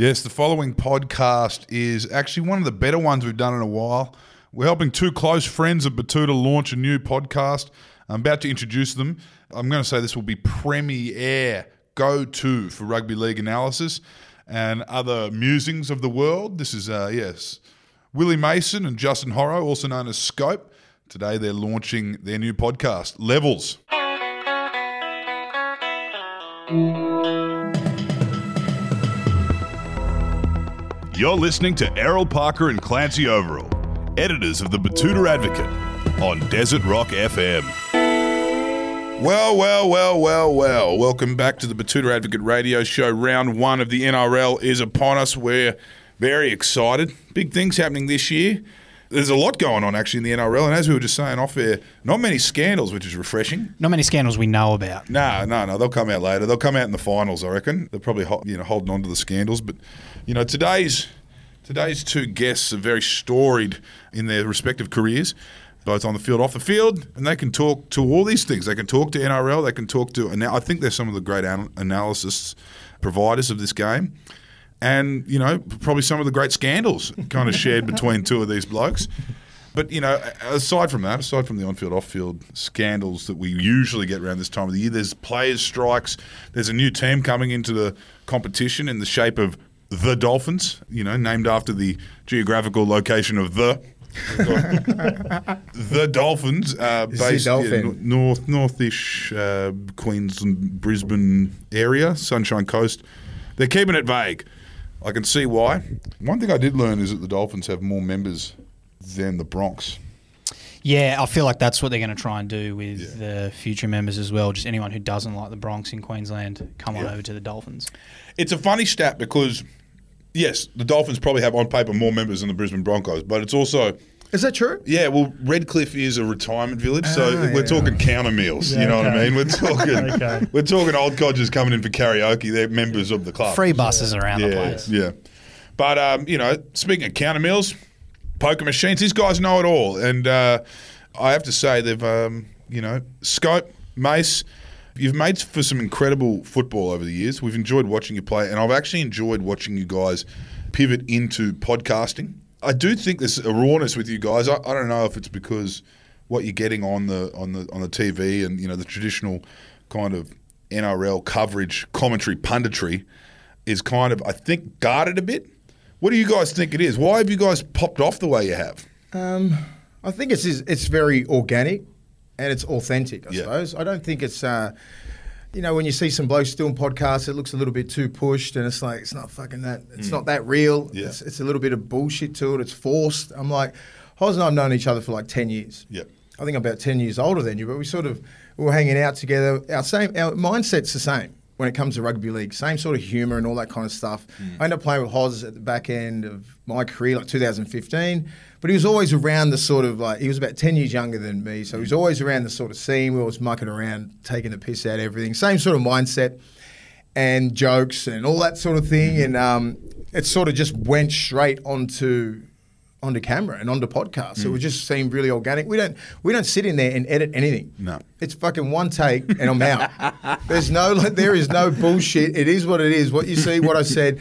Yes, the following podcast is actually one of the better ones we've done in a while. We're helping two close friends of Betoota launch a new podcast. I'm about to introduce them. I'm going to say this will be premiere go to for rugby league analysis and other musings of the world. This is, uh, yes, Willie Mason and Justin Horo, also known as Scope. Today they're launching their new podcast, Levels. You're listening to Errol Parker and Clancy Overall, editors of the Betoota Advocate on Desert Rock FM. Well, well, well, well, well. Welcome back to the Betoota Advocate radio show. Round one of the NRL is upon us. We're very excited. Big things happening this year. There's a lot going on actually in the NRL, and as we were just saying off air, not many scandals, which is refreshing. Not many scandals we know about. No, no, no. They'll come out later. They'll come out in the finals, I reckon. They're probably you know holding on to the scandals, but you know today's today's two guests are very storied in their respective careers, both on the field, off the field, and they can talk to all these things. They can talk to NRL. They can talk to. And now I think they're some of the great an- analysis providers of this game. And you know, probably some of the great scandals kind of shared between two of these blokes. But you know, aside from that, aside from the on-field, off-field scandals that we usually get around this time of the year, there's players' strikes. There's a new team coming into the competition in the shape of the Dolphins. You know, named after the geographical location of the. the Dolphins, uh, based Dolphin. in north northish uh, Queensland, Brisbane area, Sunshine Coast. They're keeping it vague. I can see why. One thing I did learn is that the Dolphins have more members than the Broncs. Yeah, I feel like that's what they're going to try and do with the future members as well. Just anyone who doesn't like the Broncs in Queensland, come on Yeah. over to the Dolphins. It's a funny stat because, yes, the Dolphins probably have on paper more members than the Brisbane Broncos, but it's also. Is that true? Yeah, well, Redcliffe is a retirement village, so Ah, we're yeah. talking counter meals. you know what I mean? We're talking, Okay. we're talking old codgers coming in for karaoke. They're members of the club. Free buses around the yeah, place. Yeah. But, um, you know, speaking of counter meals, poker machines, these guys know it all. And uh, I have to say, they've, um, you know, Scope, Mace, you've made for some incredible football over the years. We've enjoyed watching you play, and I've actually enjoyed watching you guys pivot into podcasting. I do think there's a rawness with you guys. I, I don't know if it's because what you're getting on the on the on the TV and you know the traditional kind of NRL coverage, commentary, punditry is kind of I think guarded a bit. What do you guys think it is? Why have you guys popped off the way you have? Um, I think it's it's very organic and it's authentic. I Yeah. suppose. I don't think it's. Uh, you know, when you see some blokes doing podcasts, it looks a little bit too pushed, and it's like it's not fucking that. It's not that real. Mm. Yeah. It's, it's a little bit of bullshit to it. It's forced. I'm like, Hoz and I've known each other for like ten years. Yep. I think I'm about ten years older than you, but we sort of we were hanging out together. Our same our mindset's the same when it comes to rugby league. Same sort of humour and all that kind of stuff. I ended up playing with Hoz at the back end of my career, like 2015. But he was always around the sort of like he was about ten years younger than me, so he was always around the sort of scene. We always mucking around, taking the piss out of everything. Same sort of mindset and jokes and all that sort of thing. And um, it sort of just went straight onto onto camera and onto podcasts. So it just seemed really organic. We don't we don't sit in there and edit anything. No. It's fucking one take and I'm out. There's no like, there is no bullshit. It is what it is. What you see, what I said.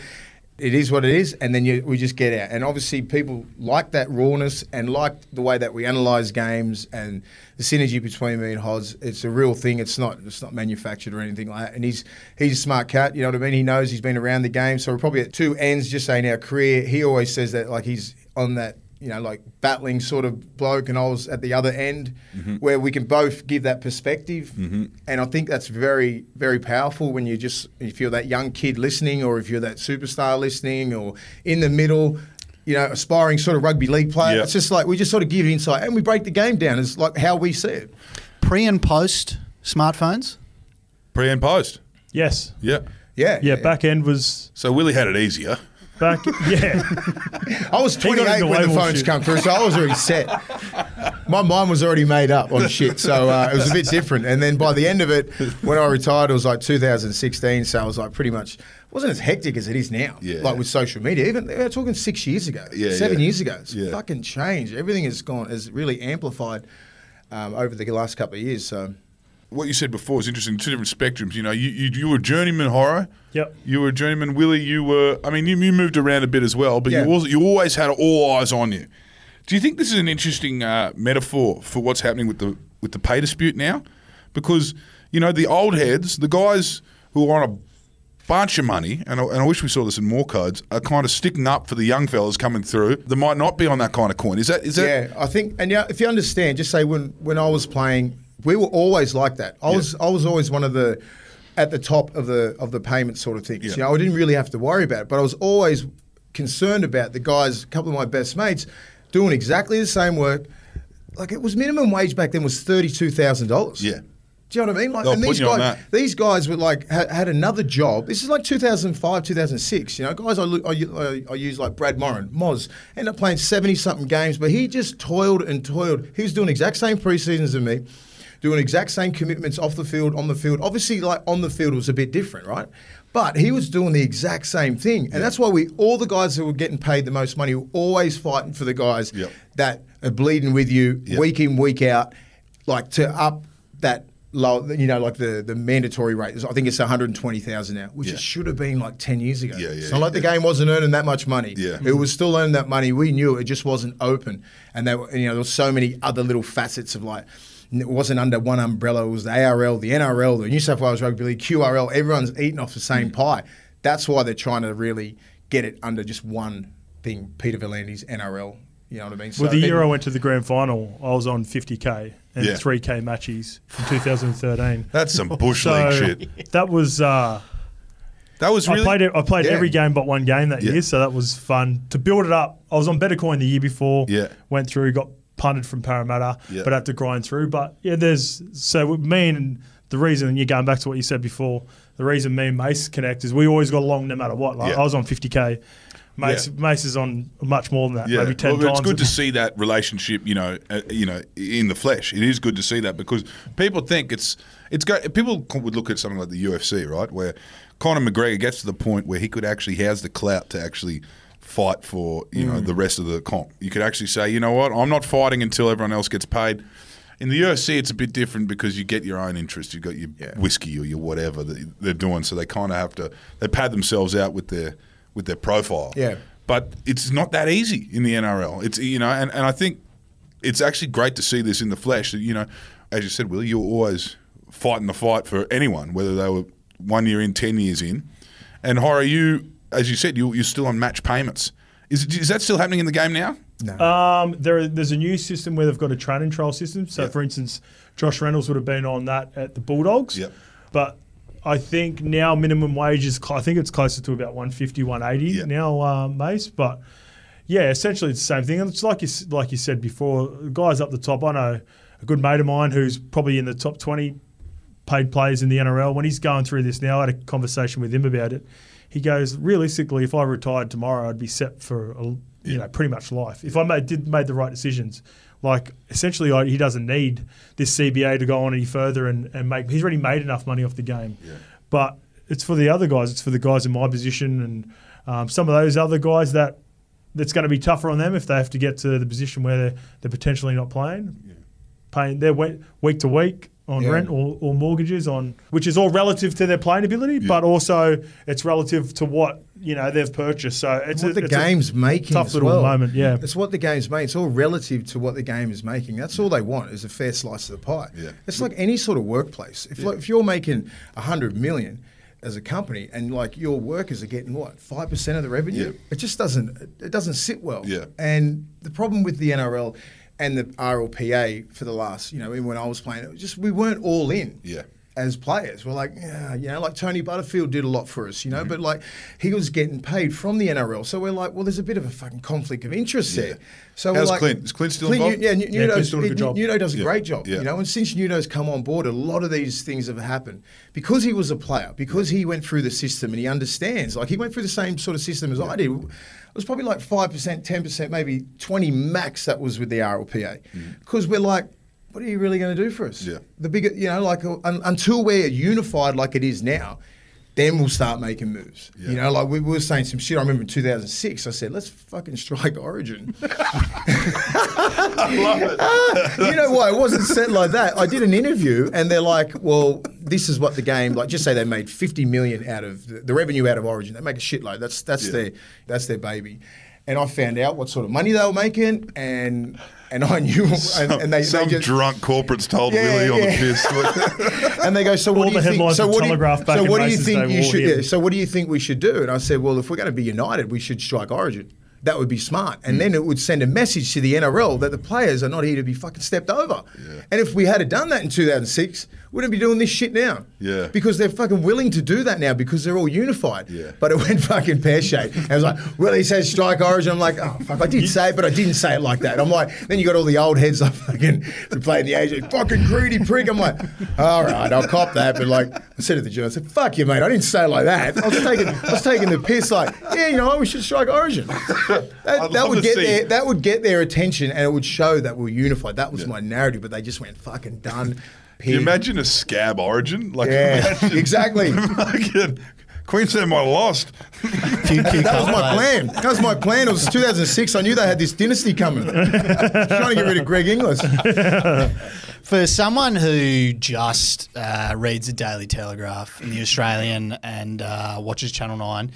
It is what it is, and then you, we just get out. And obviously, people like that rawness and like the way that we analyse games and the synergy between me and Hoz. It's a real thing. It's not it's not manufactured or anything like that. And he's he's a smart cat. You know what I mean? He knows he's been around the game. So we're probably at two ends, just saying our career. He always says that like he's on that you know like battling sort of bloke, and I was at the other end mm-hmm. where we can both give that perspective. Mm-hmm. And I think that's very very powerful when you just if you're that young kid listening, or if you're that superstar listening, or in the middle. You know, aspiring sort of rugby league player. Yeah. It's just like we just sort of give insight and we break the game down as like how we see it. Pre and post smartphones. Pre and post. Yes. Yeah. Yeah, Yeah, back end was So Willie had it easier. Back. Yeah. I was 28 when the phones shit. come through, so I was already set. My mind was already made up on shit, so uh, it was a bit different. And then by the end of it, when I retired, it was like 2016, so I was like pretty much wasn't as hectic as it is now. Yeah. Like with social media, even we're talking six years ago, Yeah, seven yeah. years ago. It's Yeah. fucking changed. Everything has gone has really amplified um, over the last couple of years. So what you said before is interesting. Two different spectrums. You know, you you, you were a journeyman Horo. Yep. You were a journeyman Willie. You were. I mean, you, you moved around a bit as well, but Yeah. you also, you always had all eyes on you. Do you think this is an interesting uh, metaphor for what's happening with the with the pay dispute now? Because you know the old heads, the guys who are on a bunch of money, and I, and I wish we saw this in more codes, are kind of sticking up for the young fellas coming through that might not be on that kind of coin. Is that is that? Yeah, I think, and yeah, if you understand, just say when when I was playing, we were always like that. I was I was always one of the at the top of the of the payment sort of things. Yeah. You know, I didn't really have to worry about it, but I was always concerned about the guys. A couple of my best mates doing exactly the same work. Like it was minimum wage back then was thirty two thousand dollars. Yeah. Do you know what I mean? Like, They'll and these guys, these guys were like had, had another job. This is like 2005, 2006. You know, guys I, look, I, I, I use like Brad Morrin, Moz, ended up playing 70 something games, but he just toiled and toiled. He was doing the exact same preseasons as me, doing exact same commitments off the field, on the field. Obviously, like on the field was a bit different, right? But he was doing the exact same thing, and that's why we all the guys who were getting paid the most money were always fighting for the guys Yep. that are bleeding with you Yep. week in, week out, like to up that low, you know, like the, the mandatory rate. I think it's 120,000 now, which Yeah. it should have been like 10 years ago. Yeah, yeah, it's not like the game wasn't earning that much money. Yeah. It was still earning that money. We knew it, it just wasn't open. And they were, you know, there were so many other little facets of like, it wasn't under one umbrella. It was the ARL, the NRL, the New South Wales Rugby League, QRL. Everyone's eating off the Mm. same pie. That's why they're trying to really get it under just one thing, Peter V'landys's NRL. You know what I mean? Well, the it- year I went to the grand final, I was on 50k and Yeah. 3k matches from 2013. That's some bush so league shit. that was uh, That was really. I played it, I played Yeah. every game but one game that Yeah. year, so that was fun to build it up. I was on Better Coin the year before. Yeah. went through, got punted from Parramatta, but had to grind through. But yeah, there's so me and the reason, and you're going back to what you said before. The reason me and Mace connect is we always got along no matter what. Like. I was on 50k. Mace, Yeah. Mace is on much more than that, Yeah, maybe 10 well, times. it's good to see that relationship, you know, uh, you know, in the flesh. It is good to see that because people think it's it's go, people would look at something like the UFC, right, where Conor McGregor gets to the point where he could actually has the clout to actually fight for you Mm. know the rest of the comp. You could actually say, you know what, I'm not fighting until everyone else gets paid. In the UFC, it's a bit different because you get your own interest. You've got your Yeah. whiskey or your whatever that they're doing, so they kind of have to they pad themselves out with their with their profile. Yeah. But it's not that easy in the NRL. It's you know, and, and I think it's actually great to see this in the flesh. That you know, as you said, Willie, you're always fighting the fight for anyone, whether they were one year in, ten years in. And Horo, you, as you said, you, you're still on match payments. Is is that still happening in the game now? No. Um, there, there's a new system where they've got a train and trial system. So, Yep. for instance, Josh Reynolds would have been on that at the Bulldogs. Yep. But I think now minimum wage is, I think it's closer to about 150, 180 Yep. now, uh, Mace. But yeah, essentially it's the same thing. And it's like you, like you said before, guys up the top. I know a good mate of mine who's probably in the top 20 paid players in the NRL. When he's going through this now, I had a conversation with him about it. He goes, realistically, if I retired tomorrow, I'd be set for a, you know pretty much life. If I made did made the right decisions, like essentially, I, he doesn't need this CBA to go on any further and, and make. He's already made enough money off the game, but it's for the other guys. It's for the guys in my position and um, some of those other guys that that's going to be tougher on them if they have to get to the position where they're, they're potentially not playing, paying their week, week to week on Yeah. rent or, or mortgages on, which is all relative to their playing ability, but also it's relative to what you know they've purchased. So it's what a, the it's a game's making tough as little well. moment, yeah. It's what the game's making. It's all relative to what the game is making. That's all they want is a fair slice of the pie. Yeah. It's like any sort of workplace. If like, if you're making a hundred million as a company and like your workers are getting what five percent of the revenue, Yeah. it just doesn't it doesn't sit well. Yeah. And the problem with the NRL and the RLPA for the last you know when I was playing, it was just we weren't all in Yeah. As players. We're like, yeah, you know, like Tony Butterfield did a lot for us, you Mm-hmm. know, but like he was getting paid from the NRL. So we're like, well, there's a bit of a fucking conflict of interest Yeah. there. So How's we're like, Clint? Is Clint still Clint, involved? Yeah, Yeah, Nuno's, Clint's doing a good job. Nuno does a Yeah. great job, Yeah. you know, and since Nuno's come on board, a lot of these things have happened because he was a player, because he went through the system and he understands. Like he went through the same sort of system as I did. It was probably like 5%, 10%, maybe 20 max that was with the RLPA. Because we're like, what are you really going to do for us? Yeah. The bigger, you know, like un, until we're unified like it is now, then we'll start making moves. You know, like we, we were saying some shit. I remember in 2006, I said, let's fucking strike Origin. I love it. Uh, you know why? It wasn't said like that. I did an interview and they're like, well, this is what the game, like just say they made 50 million out of the, the revenue out of Origin. They make a shitload. That's, that's, Yeah. their, that's their baby. And I found out what sort of money they were making and and I knew and, and they, Some they just, drunk corporates told Yeah, Willie on yeah. the piss. and they go, so what All do you the think? So what do you, so what do you think Day you should? here. Yeah, so what do you think we should do? And I said, well, if we're going to be united, we should strike Origin. That would be smart, and mm. then it would send a message to the NRL that the players are not here to be fucking stepped over. And if we had done that in 2006, we wouldn't be doing this shit now. Yeah. because they're fucking willing to do that now because they're all unified. Yeah. But it went fucking pear shaped. I was like, well, he says strike Origin. I'm like, oh fuck, I did say it, but I didn't say it like that. I'm like, then you got all the old heads up fucking playing the age, fucking greedy prick. I'm like, all right, I'll cop that. But like, I said to the journalist, I said, fuck you, mate. I didn't say it like that. I was taking, I was taking the piss. Like, yeah, you know, we should strike Origin. That, that would get see- their, that would get their attention, and it would show that we're unified. That was Yeah. my narrative, but they just went fucking done. Can you imagine a scab origin? Like, Yeah, imagine- exactly. fucking Queensland might have lost. That was my plan. That was my plan. It was 2006. I knew they had this dynasty coming. trying to get rid of Greg Inglis. For someone who just uh, reads the Daily Telegraph and the Australian and uh, watches Channel 9,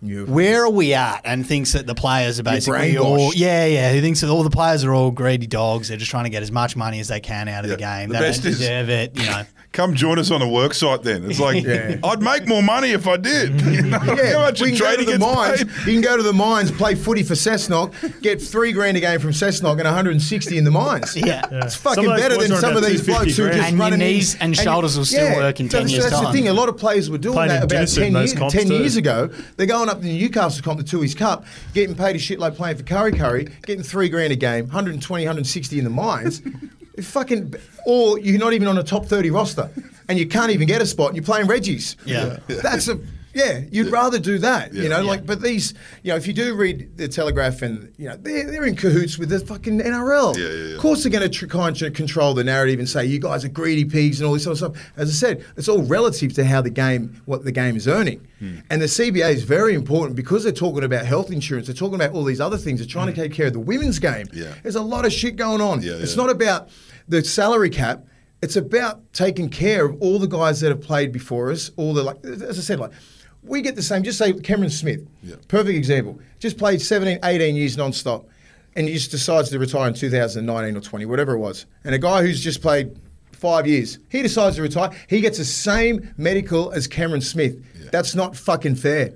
where are we at? And thinks that the players are basically all. Yeah, yeah. Who thinks that all the players are all greedy dogs. They're just trying to get as much money as they can out of the game. The they best don't is- deserve it, you know. Come join us on a work site then. It's like, Yeah. I'd make more money if I did. You know, Yeah, how much we can go to the mines. paid? You can go to the mines, play footy for Cessnock, get three grand a game from Cessnock and 160 in the mines. Yeah. It's fucking better than some of these 250 blokes who are grand. just And knees in- and you- shoulders will still work in 10 that's, years' That's the thing. A lot of players were doing that about 10, those years, comps 10 too. years ago. They're going up to the Newcastle comp, the Tui's Cup, getting paid a shitload playing for Kurri Kurri, getting three grand a game, 120, 160 in the mines. Fucking, or you're not even on a top 30 roster and you can't even get a spot and you're playing Reggie's. Yeah. That's a yeah, you'd rather do that, you know. Yeah. Like, but these, you know, if you do read the Telegraph and you know they're, they're in cahoots with the fucking NRL. Yeah, yeah, yeah. Of course, they're going to tr- kind of control the narrative and say you guys are greedy pigs and all this sort of stuff. As I said, it's all relative to how the game, what the game is earning, Hmm. and the CBA is very important because they're talking about health insurance. They're talking about all these other things. They're trying to take care of the women's game. Hmm. Yeah. There's a lot of shit going on. Yeah, it's yeah. not about the salary cap. It's about taking care of all the guys that have played before us. All the like, as I said, like we get the same. Just say Cameron Smith, Yeah. perfect example. Just played 17, 18 years non-stop, and he just decides to retire in 2019 or 20, whatever it was. And a guy who's just played five years, he decides to retire. He gets the same medical as Cameron Smith. That's not fucking fair.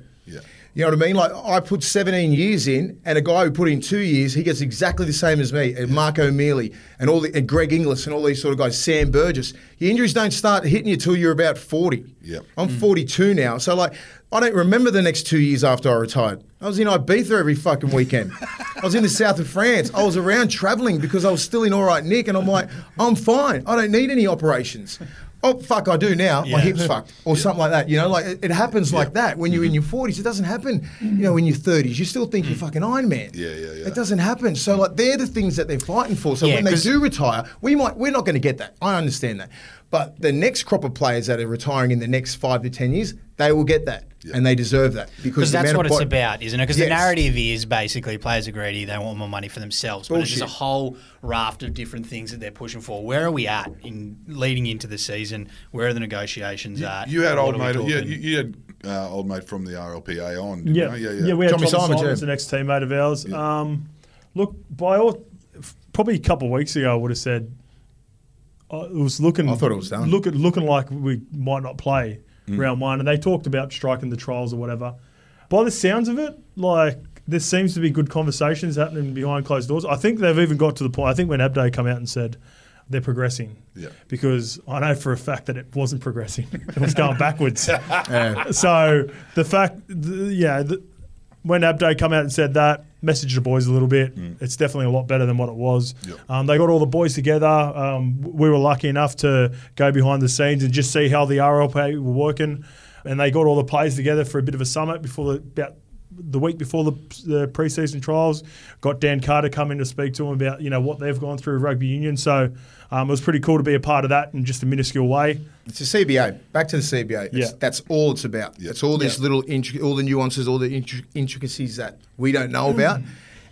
Yeah. You know what I mean? Like I put 17 years in, and a guy who put in two years, he gets exactly the same as me. And Mark O'Meley and all the and Greg Inglis and all these sort of guys. Sam Burgess. Your injuries don't start hitting you till you're about 40. Yep. I'm mm. 42 now, so like I don't remember the next two years after I retired. I was in Ibiza every fucking weekend. I was in the south of France. I was around traveling because I was still in all right nick, and I'm like, I'm fine. I don't need any operations. Oh fuck, I do now. My hips fucked or something like that. You know, like it, it happens like that when you're in your 40s. It doesn't happen. You know, in your 30s, you still think you're mm. fucking Iron Man. Yeah, yeah, yeah. It doesn't happen. So like they're the things that they're fighting for. So Yeah, when they do retire, we might we're not going to get that. I understand that. But the next crop of players that are retiring in the next five to ten years, they will get that, and they deserve that because Because that's what it's body- about, isn't it? Because the narrative is basically players are greedy, they want more money for themselves. But it's just a whole raft of different things that they're pushing for. Where are we at in leading into the season? Where are the negotiations at? You had What old mate. Yeah, you, you had uh, old mate from the RLPA on. didn't Yeah, you? yeah, we had Tommy Tommy Simons, Simons, yeah. the next teammate of ours. Um, look, by all, probably a couple of weeks ago, I would have said uh, it was looking. I thought it was done. Looking, looking like we might not play Mm. round one, and they talked about striking the trials or whatever. By the sounds of it, like there seems to be good conversations happening behind closed doors. I think they've even got to the point. I think when Abdo come out and said they're progressing, Yeah. because I know for a fact that it wasn't progressing; it was going backwards. So the fact, the, yeah, the, when Abdo come out and said that, messaged the boys a little bit. It's definitely a lot better than what it was. Yep. Um, they got all the boys together. Um, we were lucky enough to go behind the scenes and just see how the RLP were working. And they got all the players together for a bit of a summit before the, about the week before the, the preseason trials. Got Dan Carter come in to speak to him about you know what they've gone through rugby union. So um, it was pretty cool to be a part of that in just a minuscule way. It's a CBA. Back to the CBA. It's, Yeah. That's all it's about. Yeah. It's all these Yeah. little, intric- all the nuances, all the intri- intricacies that we don't know mm. about.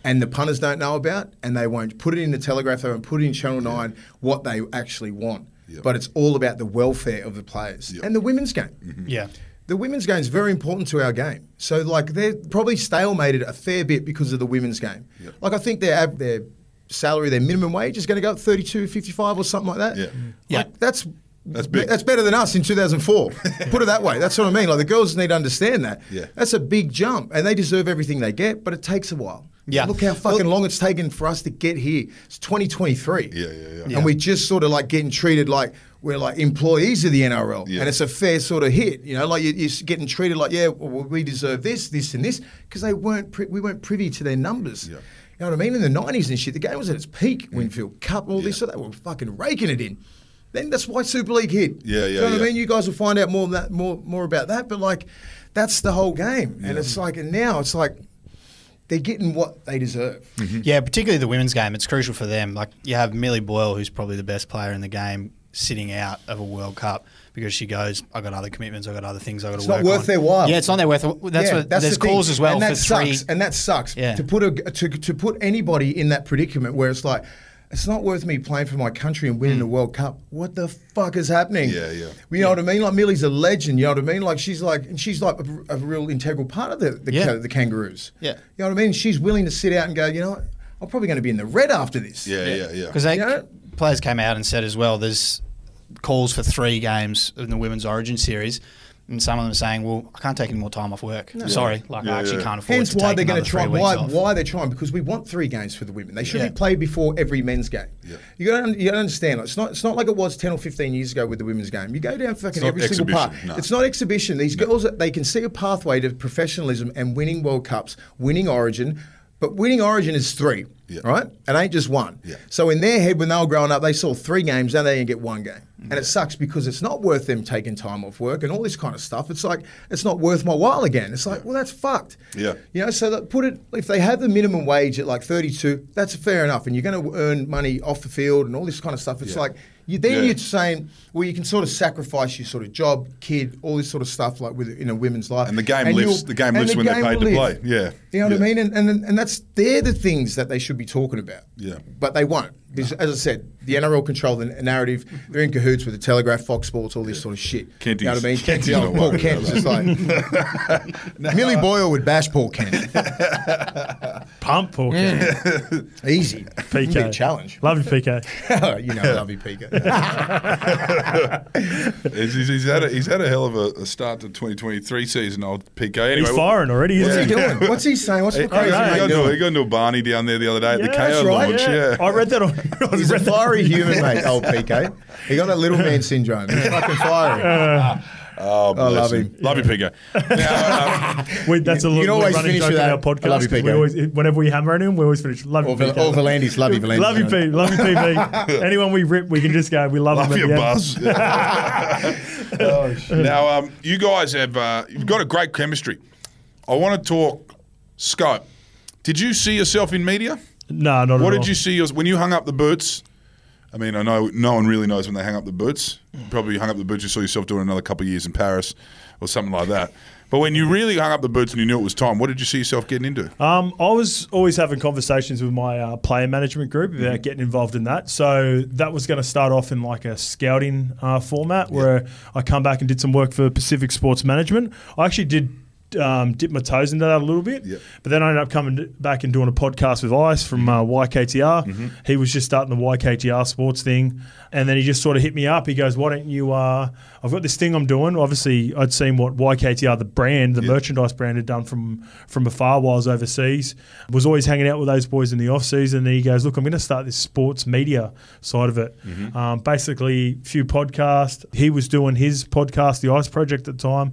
And the punters don't know about, and they won't put it in the Telegraph. They won't put it in Channel Nine what they actually want. Yep. But it's all about the welfare of the players Yep. and the women's game. Mm-hmm. Yeah. The women's game is very important to our game. So, like, they're probably stalemated a fair bit because of the women's game. Yep. Like, I think their ab- their salary, their minimum wage is going to go up 32, 55 or something like that. Yeah. Yeah. That's That's big. That's better than us in 2004. Put it that way. That's what I mean. Like the girls need to understand that. Yeah. That's a big jump, and they deserve everything they get, but it takes a while. Yeah. Look how fucking long it's taken for us to get here. It's 2023. Yeah, yeah, yeah. And we're just sort of like getting treated like we're like employees of the NRL, Yeah. and it's a fair sort of hit. You know, like you- you're getting treated like, yeah, well, we deserve this, this, and this, because they weren't pri- we weren't privy to their numbers. Yeah. You know what I mean? In the 90s and shit, the game was at its peak. Winfield Cup, all this, Yeah. so they were fucking raking it in. Then that's why Super League hit. Yeah, yeah, You know what yeah. I mean? You guys will find out more that more more about that, but like that's the whole game. And it's like and now it's like they're getting what they deserve. Mm-hmm. Yeah, particularly the women's game. It's crucial for them. Like you have Millie Boyle, who's probably the best player in the game, sitting out of a World Cup because she goes, "I got other commitments. I got other things I got to It's work not worth on." their while. Yeah, it's not their worth. That's Yeah, what there's the thing. calls as well and that for three. sucks. And that sucks. Yeah. To put a to, to put anybody in that predicament where it's like. It's not worth me playing for my country and Mm. winning the World Cup. What the fuck is happening? Yeah, yeah. You know what I mean? Like Millie's a legend. You know what I mean? Like she's like, and she's like a, a real integral part of the the, Yeah. ca- the Kangaroos. Yeah. You know what I mean? She's willing to sit out and go. You know what? I'm probably going to be in the red after this. Yeah, yeah, yeah. Because they You know? players came out and said as well, there's calls for three games in the women's Origin series, and some of them are saying, "Well, I can't take any more time off work. Sorry, like Yeah, I actually yeah. can't afford Hence to why take they're going to try. Why, why they're trying? Because we want three games for the women. They should Yeah. be played before every men's game. Yeah. You got to you to understand. It's not it's not like it was ten or fifteen years ago with the women's game. You go down fucking not every single part. no. It's not exhibition. These girls they can see a pathway to professionalism and winning World Cups, winning Origin. But winning Origin is three, Yeah. right? It ain't just one. Yeah. So in their head, when they were growing up, they saw three games, now they didn't get one game, and it sucks because it's not worth them taking time off work and all this kind of stuff. It's like it's not worth my while again. It's like, well, that's fucked. Yeah. You know, so that put it if they have the minimum wage at like 32, that's fair enough, and you're going to earn money off the field and all this kind of stuff. It's Yeah. like you then Yeah. you're saying, well, you can sort of sacrifice your sort of job, kid, all this sort of stuff like with in a women's life, And the game lifts- the game and lifts when they're paid to play. Yeah. you know what Yeah. I mean, and, and and that's they're the things that they should be talking about. Yeah. but they won't. Because, as I said, the NRL control the narrative. They're in cahoots with the Telegraph, Fox Sports, all this sort of shit. Kenty's- You know what I mean? Kenty's Yeah, not Paul worried Kent is just like Millie Boyle would bash Paul Kent. Pump Paul Kent. Easy. PK. Big challenge. Love you, PK. you know, I love you, Pika. He's, he's- he's had a, he's had a hell of a, a start to 2023 season, old PK. Anyway, He's firing already, What's isn't he he? doing? What's he saying? What's the He, crazy he, know. mate got into, a- he got into a Barney down there the other day at the KO that's right, launch. Yeah. I read that on. I He's a fiery human, mate, old PK. He got that little man syndrome. He's fucking fiery. Oh, bless love him. him. Love you, PK. Now, um, We, that's a You little can always running finish joke with in that. our podcast. I love you, 'cause we PK. always, whenever we hammer on him, we always finish. Love you, Or, Val- PK. or V'landys. Love you, V'landys. Love you, P. Love you, PB. Anyone we rip, we can just go. We love, love them. you, at the end. Buzz. now, um, you guys have uh, you've got a great chemistry. I want to talk scope. Did you see yourself in media? No, not What at did you see yours when you hung up the boots? I mean, I know no one really knows when they hang up the boots. Probably hung up the boots, you saw yourself doing another couple of years in Paris or something like that. But when you really hung up the boots and you knew it was time, what did you see yourself getting into? Um, I was always having conversations with my uh, player management group about Mm-hmm. getting involved in that. So that was going to start off in like a scouting uh, format where I come back and did some work for Pacific Sports Management. I actually did. Um, dip my toes into that a little bit, Yep. but then I ended up coming back and doing a podcast with Ice from uh, YKTR. He was just starting the YKTR sports thing, and then he just sort of hit me up. He goes, "Why don't you? Uh, I've got this thing I'm doing. Obviously, I'd seen what YKTR, the brand, the merchandise brand, had done from from afar while I was overseas. Was always hanging out with those boys in the off season. And he goes, "Look, I'm going to start this sports media side of it. Um, basically, few podcasts. He was doing his podcast, the Ice Project at the time."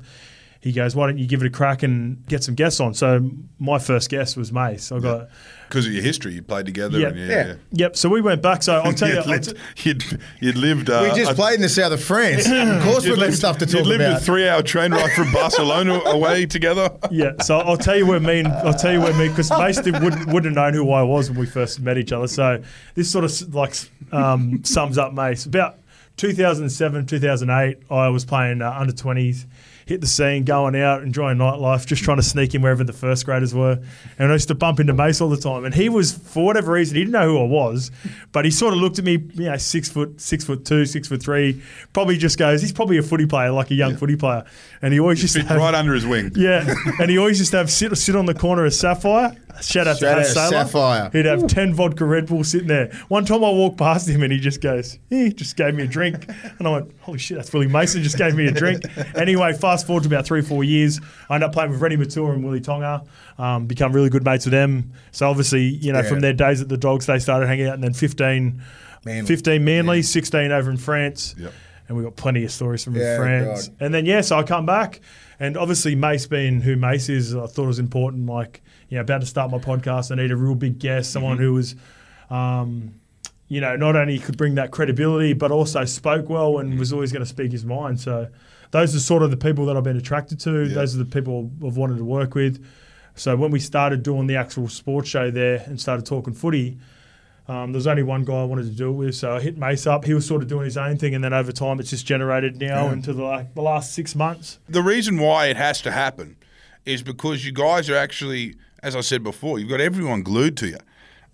He goes, "Why don't you give it a crack and get some guests on?" So my first guest was Mace. I got. Because of your history, you played together. Yeah. and yeah, Yeah. yeah. Yep. So we went back. So I'll tell you. you'd, lived, t- you'd, you'd lived. Uh, we just a- played in the south of France. of course, we've got lived, stuff to you'd talk lived about. a three-hour train ride from Barcelona away together. yeah. So I'll tell you where me and I'll tell you where me because Mace did- wouldn't wouldn't have known who I was when we first met each other. So this sort of like um, sums up Mace. About 2007, 2008, I was playing uh, under 20s. Hit the scene, going out, enjoying nightlife, just trying to sneak in wherever the first graders were. And I used to bump into Mace all the time. And he was, for whatever reason, he didn't know who I was, but he sort of looked at me, you know, six foot, six foot two, six foot three. Probably just goes, he's probably a footy player, like a young footy player. And he always just Fit have- right under his wing. yeah, and he always used to have sit sit on the corner of Sapphire. Shout out Shout to out Ash Sailor. Sapphire. He'd have ten vodka Red Bull sitting there. One time I walked past him and he just goes, he just gave me a drink, and I went, holy shit, that's Willie Mason just gave me a drink. anyway, fast forward to about three four years, I end up playing with Reni Maitua and Willie Tonga. Um, become really good mates with them. So obviously, you know, Yeah. from their days at the Dogs, they started hanging out, and then 15, Manly. 15 Manly, 16 over in France. Yep. And we've got plenty of stories from Yeah, France. God. And then, yeah, so I come back. And obviously, Mace being who Mace is, I thought it was important. Like, you know, about to start my podcast, I need a real big guest, someone Mm-hmm. who was, um, you know, not only could bring that credibility, but also spoke well and was always going to speak his mind. So, those are sort of the people that I've been attracted to. Yeah. Those are the people I've wanted to work with. So, when we started doing the actual sports show there and started talking footy, um, there was only one guy I wanted to do it with, so I hit Mace up. He was sort of doing his own thing, and then over time, it's just generated now into the, like, the last six months. The reason why it has to happen is because you guys are actually, as I said before, you've got everyone glued to you.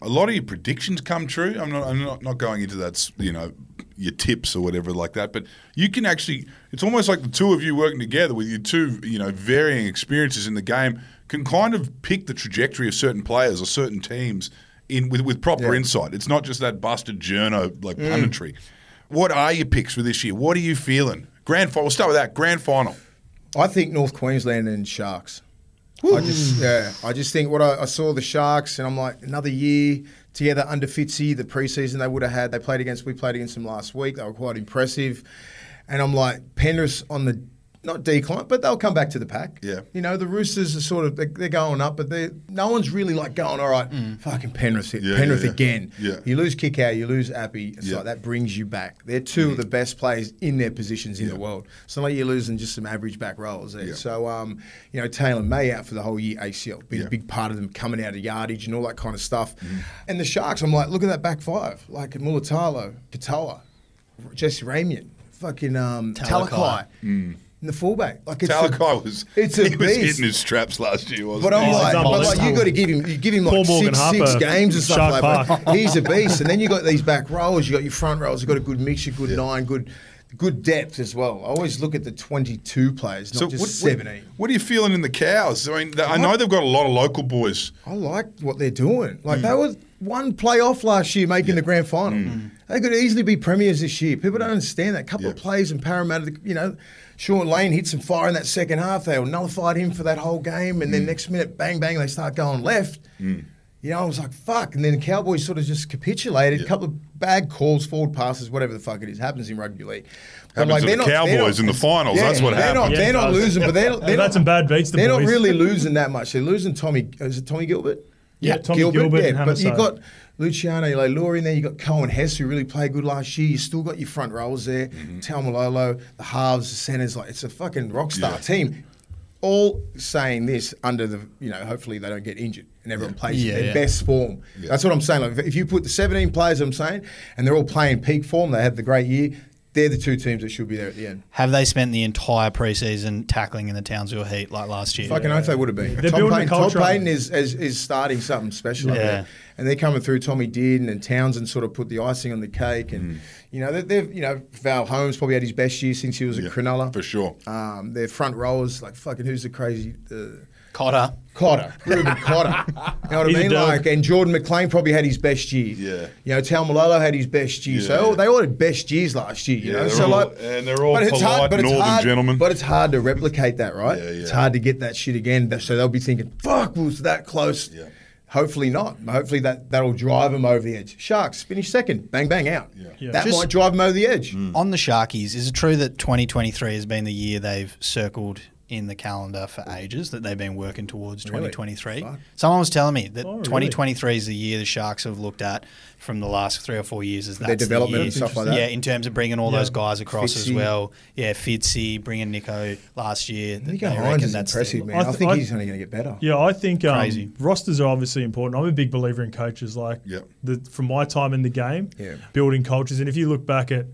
A lot of your predictions come true. I'm not, I'm not, not going into that, you know, your tips or whatever like that, but you can actually, it's almost like the two of you working together with your two, you know, varying experiences in the game can kind of pick the trajectory of certain players or certain teams in with, with proper Yeah. insight. It's not just that busted journo like mm. punditry. What are your picks for this year? What are you feeling? Grand final. We'll start with that. Grand final. I think North Queensland and Sharks. I just yeah, I just think what I, I saw the Sharks and I'm like another year together under Fitzy, the preseason they would have had. They played against we played against them last week. They were quite impressive, and I'm like Penrith on the not decline, but they'll come back to the pack. Yeah. you know the Roosters are sort of they're, they're going up, but they're no one's really like going all right. Fucking Penrith, hit Yeah, Penrith yeah, yeah. again. Yeah. You lose Kikau, you lose Api. It's Yeah. like that brings you back. They're two of the best players in their positions in Yeah. the world. It's not like you're losing just some average back rollers there. Yeah. So, um, you know, Taylor May out for the whole year, ACL, been Yeah. a big part of them coming out of yardage and all that kind of stuff. Mm-hmm. And the Sharks, I'm like, look at that back five, like Mulitalo, Katoa, Jesse Ramien, fucking um, Talakai. Talakai, and the fullback. Like it's a- Talakai was it's a he was beast. hitting his straps last year, wasn't But I'm he? Like, but like, you got to give him, you give him Paul like Morgan six, Harper, six games and stuff Shark like Park. that. He's a beast. And then you got these back rows, you got your front rows, You've got a good mixture, good nine, good, good depth as well. I always look at the 22 players, not just what, 17. What, what are you feeling in the cows? I mean, th- I know they've got a lot of local boys. I like what they're doing. Mm. Like they were one playoff last year, making the grand final. They could easily be premiers this year. People don't understand that. A couple of Mm. Plays in Parramatta, you know, Shaun Lane hit some fire in that second half. They nullified him for that whole game, and then Mm. next minute, bang bang, they start going left. You know, I was like, fuck. And then the Cowboys sort of just capitulated. A couple of bad calls, forward passes, whatever the fuck it is, happens in rugby league. But, Happens to they're the they're Cowboys in the finals. That's what they're Not, happened. they're Yeah, not it losing, but they're, they're They've had not, some bad beats, the They're not really losing that much. They're losing Tommy. Is it Tommy Gilbert? Yeah, Tommy Gilbert and yeah, but you've got Luciano you Leilua in there. You've got Coen Hess, who really played good last year. You still got your front rows there. Mm-hmm. Taumalolo, the halves, the centers. Like it's a fucking rock star Yeah. team. All saying this under the, you know, hopefully they don't get injured and everyone plays in Yeah, their yeah. best form. Yeah. That's what I'm saying. Like if you put the 17 players, I'm saying, and they're all playing peak form, they had the great year. They're the two teams that should be there at the end. Have they spent the entire preseason tackling in the Townsville Heat like last year? Fucking oath they would have been. They're Tom building Payten, Todd culture. Payten is, is is starting something special Yeah. there, and they're coming through. Tommy Dearden and Townsend sort of put the icing on the cake, and you know they've, they've you know Val Holmes probably had his best year since he was Yeah, at Cronulla for sure. Um, their front rowers like fucking who's the crazy. Uh, Cotter. Cotter, Reuben Cotter. You know what He's I a mean? Like, and Jordan McLean probably had his best year. Yeah. You know, Taumalolo had his best year. Yeah, so yeah. they all had best years last year. You Yeah, know, they're so all- like, and they're all but it's hard, polite but it's northern hard, gentlemen. But it's hard to replicate that, right? Yeah, yeah. It's hard to get that shit again. So they'll be thinking, "Fuck, was that close?" Yeah. Hopefully not. Hopefully that that'll drive them over the edge. Sharks finish second, bang bang out. Yeah. Yeah. That Just- might drive them over the edge. Mm. On the Sharkies, is it true that 2023 has been the year they've circled in the calendar for ages that they've been working towards Really? 2023. Fuck. Someone was telling me that Oh, really? 2023 is the year the Sharks have looked at from the last three or four years as their that's the development and stuff like that? Yeah, in terms of bringing all Yeah. those guys across as well. Yeah, Fitzy, bringing Nicho last year. Nicho Hynes is that's impressive, the- man. I I, think I- he's only going to get better. Yeah, I think um, Crazy. rosters are obviously important. I'm a big believer in coaches. Like Yep. the, from my time in the game, Yeah. building cultures. And if you look back at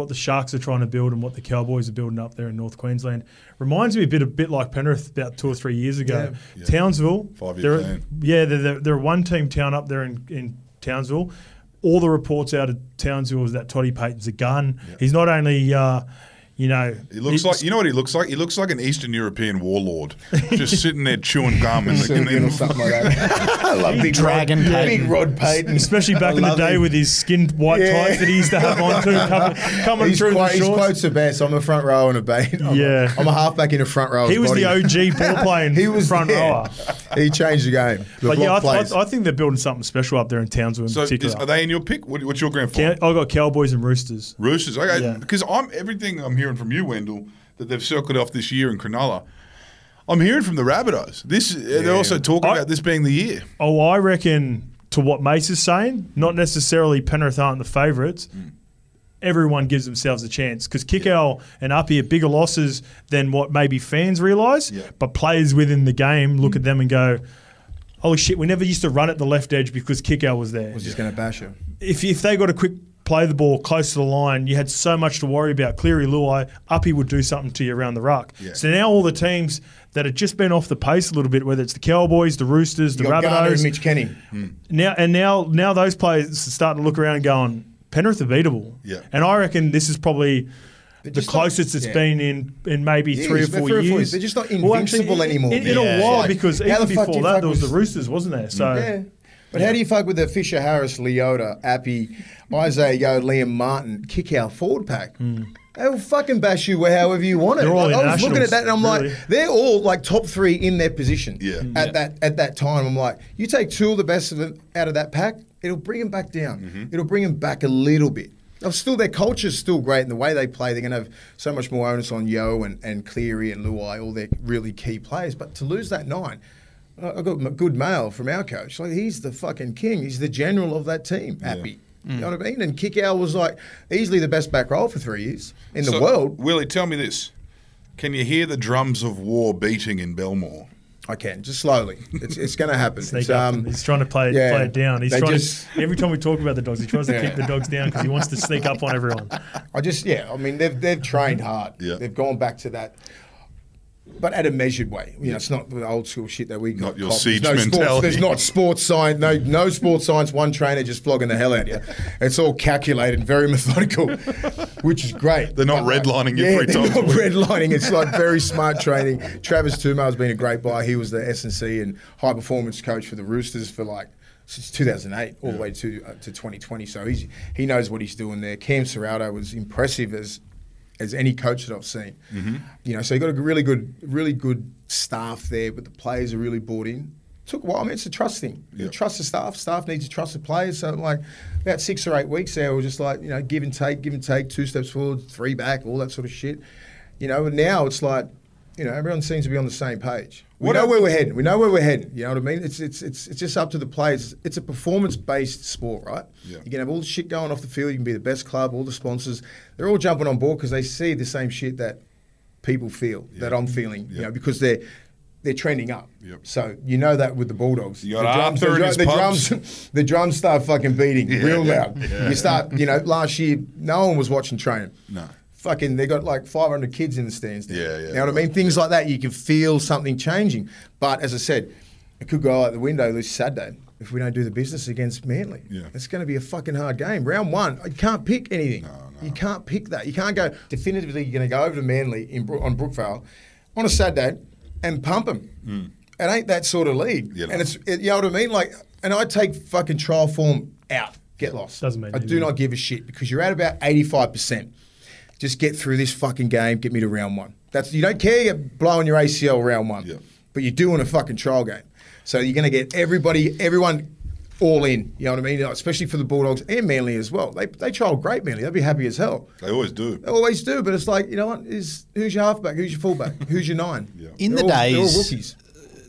what the Sharks are trying to build and what the Cowboys are building up there in North Queensland, reminds me a bit a bit like Penrith about two or three years ago. Yeah. Townsville, Five-year they're, plan. yeah, they're, they're, they're a one team town up there in, in Townsville. All the reports out of Townsville is that Toddy Payten's a gun. He's not only, uh, you know, He looks like you know what he looks like. He looks like an Eastern European warlord, just sitting there chewing gum and, the, in Serbian or the something like that. I love big Dragon Rod, Payten. Big Rod Payten. especially back I in the day him. with his skinned white Yeah. tights that he used to have on too, coming, coming His, through quote, the his quotes are best. I'm a front row and a bait. I'm Yeah. A, I'm a halfback in a front row. He was the OG ball playing He was front there. rower. He changed the game. The But yeah, I, th- plays. I, I think they're building something special up there in Townsville in So particular. is, are they in your pick? What, what's your grand Cow- final? I got Cowboys and Roosters. Roosters. Okay, Yeah. because I'm everything I'm hearing from you, Wendell, that they've circled off this year in Cronulla. I'm hearing from the Rabbitohs. This they're also talking I- about this being the year. Oh, I reckon to what Mace is saying, not necessarily Penrith aren't the favourites. Mm. Everyone gives themselves a chance because Kikau and Api are bigger losses than what maybe fans realise. Yeah. Mm. But players within the game look at them and go, "Holy shit, we never used to run at the left edge because Kikau was there." was just going to bash him. if, if they got a quick play the ball close to the line, you had so much to worry about. Cleary Luai, Api would do something to you around the ruck. Yeah. So now all the teams that had just been off the pace a little bit, whether it's the Cowboys, the Roosters, the You and Rabbitohs, Mitch Kenny. now and now now those players starting to look around and going, Penrith are beatable. Yeah. And I reckon this is probably the closest it's yeah. been in, in maybe Years, three or four three or years. four years. They're just not Well, actually, invincible anymore. In, in Yeah. a while, Like, because even the fuck do before that, there was with- the Roosters, wasn't there? So Yeah. But how do you fuck with the Fisher Harris, Leota, Api, Isaah Yeo, Liam Martin, Kikau forward pack? Hmm. They'll fucking bash you however you want it. They're all Like, I was looking at that and I'm really. like, they're all like top three in their position. Yeah. At Yeah. that at that time, I'm like, you take two of the best of them out of that pack, it'll bring them back down. Mm-hmm. It'll bring them back a little bit. Now, still, their culture's still great, and the way they play, they're going to have so much more onus on Yeo and, and Cleary and Luai, all their really key players. But to lose that nine, I I got good mail from our coach. Like he's the fucking king. He's the general of that team. Happy. You know what I mean? And Kikau was like easily the best back row for three years in the world. Willie, tell me this: Can you hear the drums of war beating in Belmore? I can just slowly. It's, it's going to happen. Sneak It's, um, he's trying to play, yeah, play it down. He's trying just- to, every time we talk about the dogs, he tries to Yeah. keep the dogs down because he wants to sneak up on everyone. I just yeah. I mean they've they've trained hard. Yeah. They've gone back to that. But at a measured way, you know, it's not the old school shit that we got. Not your copped. siege there's no mentality. Sports, there's not sports science. No, no sports science. One trainer just flogging the hell out of you. It's all calculated, and very methodical, which is great. They're not But, uh, redlining you yeah, three they're times Not redlining. It's like very smart training. Travis Touma's been a great buy. He was the S and C and high performance coach for the Roosters for like since 2008 all the way to uh, to 2020. So he's he knows what he's doing there. Cam Ciraldo was impressive as as any coach that I've seen. Mm-hmm. You know, so you got a really good really good staff there, but the players are really bought in. Took a while. I mean, it's a trust thing. You trust the staff. Staff needs to trust the players. So like about six or eight weeks there, we're just like you know give and take, give and take, two steps forward, three back, all that sort of shit. You know, and now it's like you know everyone seems to be on the same page. We know where we're heading. We know where we're heading. You know what I mean? It's it's it's it's just up to the players. It's a performance based sport, right? Yeah. You can have all the shit going off the field. You can be the best club. All the sponsors, they're all jumping on board because they see the same shit that people feel that I'm feeling. Yeah. You know, because they're they're trending up. Yep. So you know that with the Bulldogs, the drums, the, his the drums, the drums start fucking beating real loud. Yeah. You start, you know, last year no one was watching training. No. Fucking, they got like 500 kids in the stands. Now. Yeah, yeah, You know what I mean? Things like that, you can feel something changing. But as I said, it could go out the window this Saturday if we don't do the business against Manly. Yeah. It's going to be a fucking hard game. Round one, you can't pick anything. No, no. You can't pick that. You can't go definitively. You're going to go over to Manly in, Bro- on Brookvale on a Saturday and pump them. Hmm. It ain't that sort of league. Yeah, no. And it's it, you know what I mean. Like, and I take fucking trial form out. Get lost. Doesn't mean I do not give a shit because you're at about eighty five percent. Just get through this fucking game. Get me to round one. That's you don't care you're blowing your ACL round one, Yeah. but you're doing a fucking trial game. So you're going to get everybody, everyone all in. You know what I mean? Especially for the Bulldogs and Manly as well. They they trial great Manly. They'd be happy as hell. They always do. They always do, but it's like you know what? Is who's your halfback? Who's your fullback? who's your nine? Yeah. In They're the all- they're all days rookies.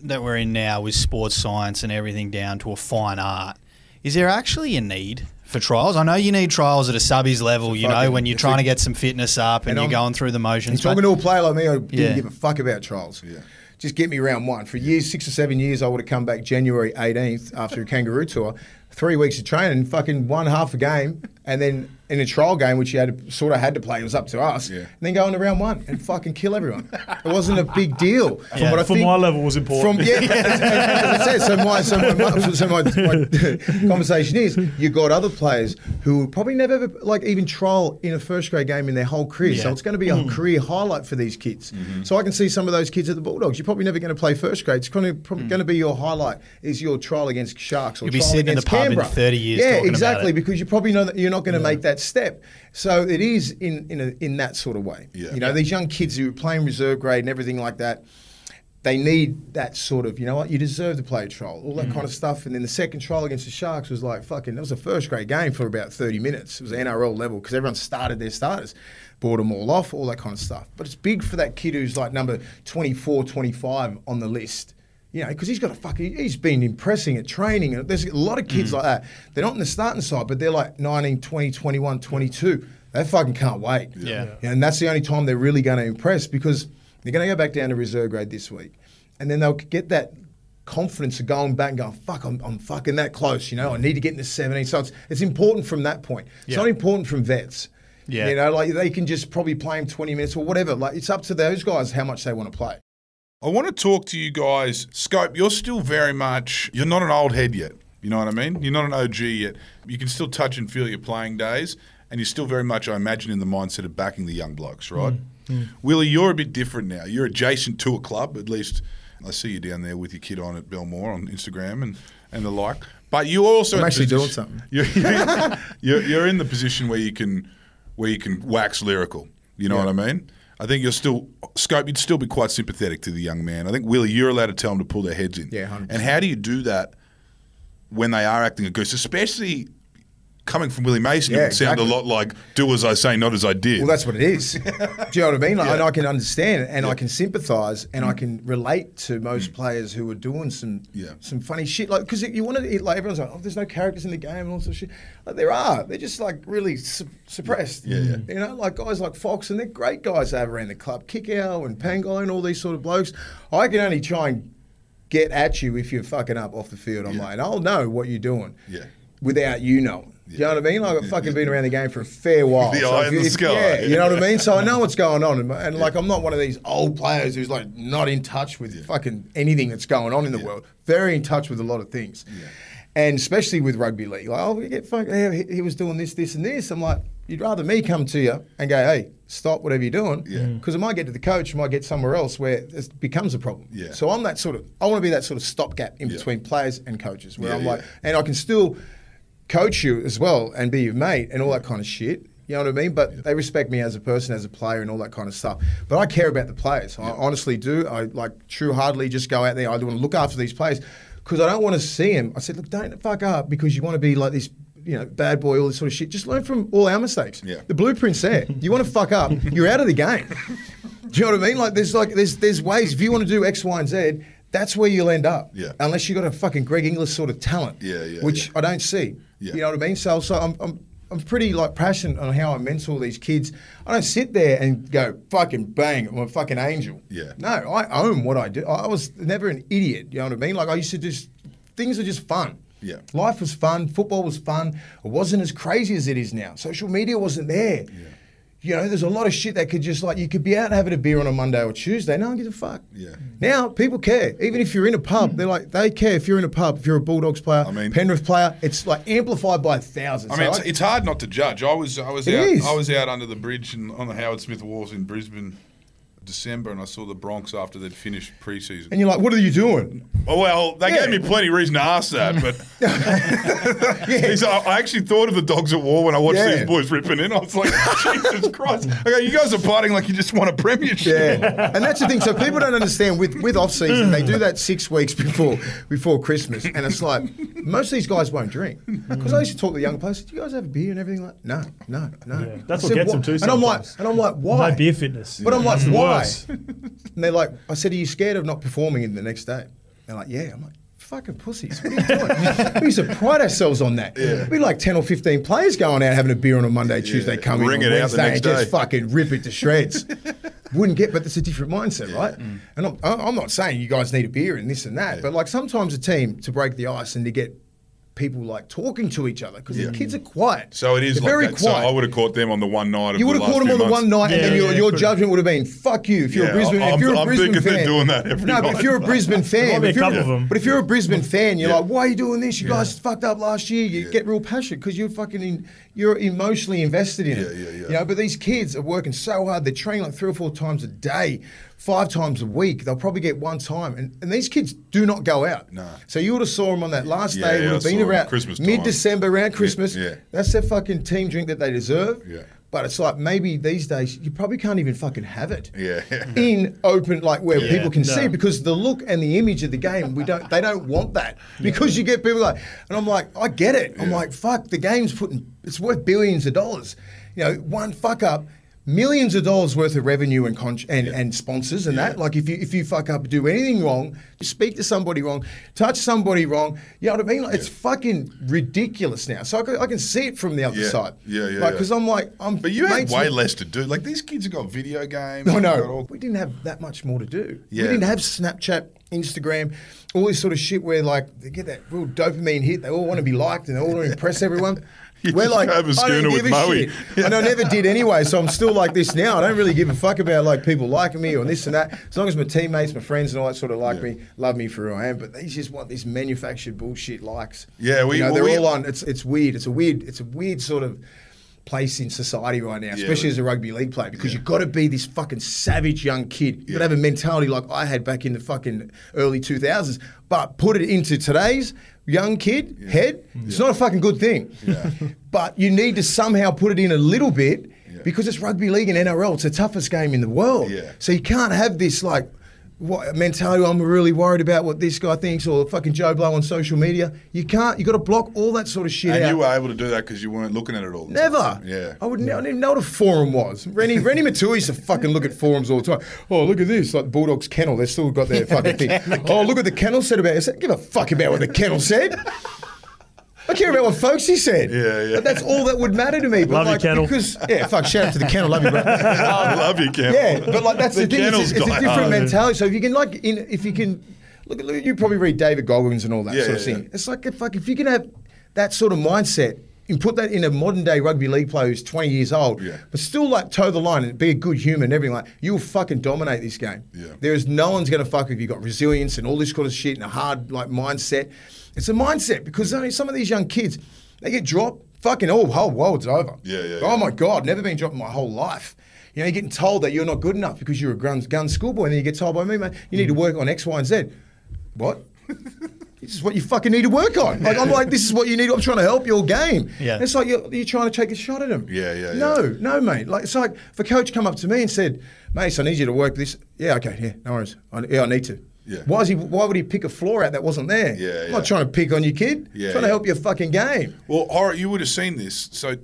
that we're in now with sports science and everything down to a fine art, is there actually a need for trials? I know you need trials at a subbies level, you know, when you're trying to get some fitness up and, And you're going through the motions. talking but- to a player like me, I didn't Yeah. give a fuck about trials. Yeah. Just get me round one. For years, six or seven years, I would have come back January 18th after a kangaroo tour, three weeks of training, fucking one half a game, and then in a trial game, which you had to, sort of had to play, it was up to us, Yeah. and then go into round one and fucking kill everyone. It wasn't a big deal. From Yeah. what I For think- my level was important. From, yeah, as, as I said, so my, so my, so my, my conversation is you've got other players who will probably never ever, like even trial in a first grade game in their whole career. So it's going to be a mm-hmm. career highlight for these kids. Mm-hmm. So I can see some of those kids at the Bulldogs. You're probably never going to play first grade. It's probably, mm. probably going to be your highlight is your trial against Sharks or You'll be trial sitting in against pub in 30 years Yeah, talking about exactly, because you probably know that you're not going to make that step. So it is in in, a, in that sort of way. Yeah. You know, these young kids who are playing reserve grade and everything like that they need that sort of, you know what, you deserve to play a trial, all that Mm. kind of stuff. And then the second trial against the Sharks was like fucking, that was a first grade game for about 30 minutes. It was NRL level because everyone started their starters, bought them all off, all that kind of stuff. But it's big for that kid who's like number 24, 25 on the list. You know, because he's got a fucking, he's been impressing at training. And there's a lot of Mm. kids like that. They're not in the starting side, but they're like 19, 20, 21, 22. They fucking can't wait. Yeah. And that's the only time they're really going to impress because they're going to go back down to reserve grade this week. And then they'll get that confidence of going back and going, fuck, I'm, I'm fucking that close. You know, I need to get into 17. So it's, it's important from that point. It's Yeah. not important from vets. Yeah. You know, like they can just probably play him 20 minutes or whatever. Like it's up to those guys how much they want to play. I want to talk to you guys. Scope, you're still very much, you're not an old head yet. You know what I mean? You're not an OG yet. You can still touch and feel your playing days, and you're still very much, I imagine, in the mindset of backing the young blokes, mm, right? Mm. Willie, you're a bit different now. You're adjacent to a club, at least I see you down there with your kid on at Belmore on Instagram and, and the like. But you also I'm actually doing something. You're, you're, you're in the position where you can where you can wax lyrical. You know Yeah. what I mean? I think you're still scope. You'd still be quite sympathetic to the young man. I think Willie, you're allowed to tell them to pull their heads in. Yeah, 100%. And how do you do that when they are acting a goose, especially coming from Willie Mason? Yeah, it would sound exactly. a lot like "do as I say, not as I did." Well, that's what it is. Do you know what I mean? Like, Yeah. And I can understand and Yeah. I can sympathise, and I can relate to most players who are doing some Mm. Some funny shit. Like because you want to like everyone's like, oh, there's no characters in the game and all sorts of shit. Like there are. They're just like really su- suppressed. Yeah, yeah. You know, like guys like Fox, and they're great guys to have around the club. Kikau and Pangai and all these sort of blokes. I can only try and get at you if you're fucking up off the field. I'm Yeah. like, I'll know what you're doing. Yeah. Without you knowing. Do you know what I mean? Like I've fucking been around the game for a fair while. The So eye if in the if- sky. Yeah, you know what I mean? So I know what's going on. And, and like, I'm not one of these old players who's like not in touch with fucking anything that's going on in the Yeah. world. Very in touch with a lot of things. And especially with rugby league. Like, oh, we get fuck, yeah, he, he was doing this, this, and this. I'm like, you'd rather me come to you and go, hey, stop whatever you're doing. Yeah. Mm. Because it might get to the coach, it might get somewhere else where it becomes a problem. Yeah. So I'm that sort of, I want to be that sort of stopgap in Yeah. between players and coaches where Yeah, I'm yeah. like, and I can still coach you as well and be your mate and all that kind of shit. You know what I mean? But they respect me as a person, as a player, and all that kind of stuff. But I care about the players. I honestly do. I like true heartedly just go out there. I want to look after these players because I don't want to see them. I said, look, don't fuck up because you want to be like this. You know, bad boy, all this sort of shit. Just learn from all our mistakes. Yeah. The blueprint's there. You want to fuck up, you're out of the game. Do you know what I mean? Like there's like there's there's ways. If you want to do X, Y, and Z, that's where you'll end up. Yeah. Unless you got a fucking Greg Inglis sort of talent. Yeah, yeah, Which yeah. I don't see. Yeah. You know what I mean? So, so I'm, I'm, I'm pretty like passionate on how I mentor these kids. I don't sit there and go fucking bang, I'm a fucking angel. Yeah. No, I own what I do. I was never an idiot. You know what I mean? Like I used to just things are just fun. Yeah. Life was fun. Football was fun. It wasn't as crazy as it is now. Social media wasn't there. You know, there's a lot of shit that could just like you could be out having a beer on a Monday or Tuesday. No one gives a fuck. Yeah. Now people care. Even if you're in a pub, they're like they care. If you're in a pub, if you're a Bulldogs player, I mean- Penrith player, it's like amplified by thousands. I mean, So it's, it's hard not to judge. I was I was out is. I was out under the bridge and on the Howard Smith Wharves in Brisbane December and I saw the Broncs after they'd finished preseason. And you're like, what are you doing? Oh, well, they Yeah. gave me plenty of reason to ask that, but He's- I I actually thought of the dogs at war when I watched Yeah. these boys ripping in. I was like, Jesus Christ! Okay, you guys are partying like you just won a premiership. Yeah, and that's the thing. So people don't understand with with off season, they do that six weeks before before Christmas, and it's like most of these guys won't drink because I used to talk to the young players. Do you guys have a beer and everything? Like, no, no, no. Yeah, that's I what said, gets them too And I'm like, sometimes. and I'm like, why? No beer fitness. But I'm like, why? And they're like, I said, are you scared of not performing in the next day? They're like, yeah. I'm like. Fucking pussies. What are you doing? we used to pride ourselves on that. Be like 10 or 15 players going out having a beer on a Monday, Tuesday, coming Ring in on it out the Wednesday and just day. fucking rip it to shreds. Wouldn't get, but it's a different mindset, right? Mm. And I'm, I'm not saying you guys need a beer and this and that, but like sometimes a team to break the ice and to get people like talking to each other because Yeah. the kids are quiet. So it is They're like very that. So quiet. I would have caught them on the one night. Of you would would have caught them on the one night, and Yeah, then your, yeah, your could've. judgment would have been "fuck you." If you're Yeah, a Brisbane, I'm- if you're a I'm Brisbane thinking they're fan, doing that every no, but if you're a Brisbane fan, might be if a you're, couple of them. but if you're a Brisbane fan, you're like, "Why are you doing this? You guys fucked up last year." You get real passionate because you're fucking in, you're emotionally invested in it. Yeah, yeah, yeah. You know, but these kids are working so hard. They're training like three or four times a day, five times a week. They'll probably get one time, and, and these kids do not go out. No. So you would have saw them on that last Yeah, day. yeah, would I have been around Christmas mid-December, around Christmas. yeah. That's their fucking team drink that they deserve. Yeah. But it's like maybe these days you probably can't even fucking have it. Yeah. In open, like where Yeah, people can no. see, because the look and the image of the game, we don't. They don't want that because you get people like, and I'm like, I get it. I'm Yeah. like, fuck, the game's putting, it's worth billions of dollars. You know, one fuck up. Millions of dollars worth of revenue and con- and, and sponsors and that. Like if you if you fuck up, do anything wrong, speak to somebody wrong, touch somebody wrong, you know what I mean? Like, It's fucking ridiculous now. So I can, I can see it from the other Yeah. side. Yeah, yeah, Like yeah. because I'm like I'm. But you had way with- less to do. Like these kids have got video games. no, no. all- We didn't have that much more to do. Yeah. We didn't have Snapchat, Instagram, all this sort of shit where like they get that real dopamine hit. They all want to be liked and they all want to impress everyone. You We're like, have a I schooner don't with Moe. shit. And I never did anyway, so I'm still like this now. I don't really give a fuck about like people liking me or this and that. As long as my teammates, my friends, and all that sort of like Yeah. me, love me for who I am. But they just want this manufactured bullshit likes. Yeah, we- you know, well, they're we- all on. It's it's weird. It's a weird. It's a weird sort of place in society right now, especially but- as a rugby league player, because you've got to be this fucking savage young kid. You've got to have a mentality like I had back in the fucking early 2000s, but put it into today's young kid head. Mm. It's not a fucking good thing. but you need to somehow put it in a little bit because it's rugby league and NRL. It's the toughest game in the world. Yeah. So you can't have this like. What mentality? I'm really worried about what this guy thinks, or fucking Joe Blow on social media. You can't. You got to block all that sort of shit And out. you were able to do that because you weren't looking at it all. Never. time. Yeah. I would. didn't even know what a forum was. Reni Reni Maitua used to fucking look at forums all the time. Oh, look at this, like Bulldogs kennel. They've still got their fucking thing. Oh, look at the kennel said about it. Said, Give a fuck about what the kennel said. I care about what Folksy said. Yeah, yeah. But that's all that would matter to me. But Love you, like, Kennel. Because yeah, fuck. Shout out to the kennel. Love you, bro. I love you, Cam. Yeah, but like that's the, thing. It's, it's a different hard. mentality. So if you can like, in, if you can look at, look, you probably read David Goggins and all that Yeah, sort of yeah, thing. yeah. It's like a fuck. If you can have that sort of mindset and put that in a modern day rugby league player who's 20 years old, Yeah. but still like toe the line and be a good human and everything like, you'll fucking dominate this game. Yeah. There is no one's going to fuck if you've got resilience and all this kind of shit and a hard like mindset. It's a mindset because I mean, some of these young kids, they get dropped. Fucking oh, whole world's over. Yeah, yeah, Oh yeah. my god, never been dropped in my whole life. You know, you're getting told that you're not good enough because you're a gun, gun schoolboy, and then you get told by me, man, you need to work on X, Y, and Z. What? this is what you fucking need to work on. Like I'm like, this is what you need. I'm trying to help your game. Yeah. And it's like you're, you're trying to take a shot at him. Yeah, yeah, No, yeah. no, mate. Like it's like if a coach come up to me and said, "Mate, so I need you to work this." Yeah, okay, yeah, no worries. I, yeah, I need to. Yeah. Why is he? Why would he pick a floor out that wasn't there? Yeah, I'm yeah. not trying to pick on your kid. Yeah, trying to help your fucking game. Well, Horror, you would have seen this. So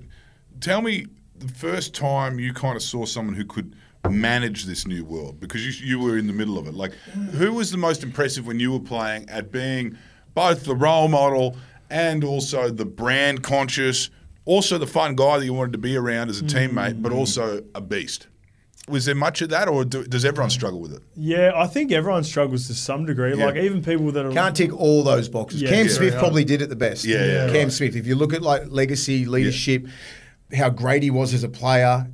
tell me the first time you kind of saw someone who could manage this new world because you, you were in the middle of it. Like, who was the most impressive when you were playing at being both the role model and also the brand conscious, also the fun guy that you wanted to be around as a mm. teammate, but also a beast? Was there much of that, or do, does everyone struggle with it? Yeah, I think everyone struggles to some degree. Yeah. Like even people that are Can't tick all those boxes. Yeah, Cam yeah. Smith Yeah. probably did it the best. Yeah, yeah, Cam right. Smith. If you look at like legacy, leadership, how great he was as a player,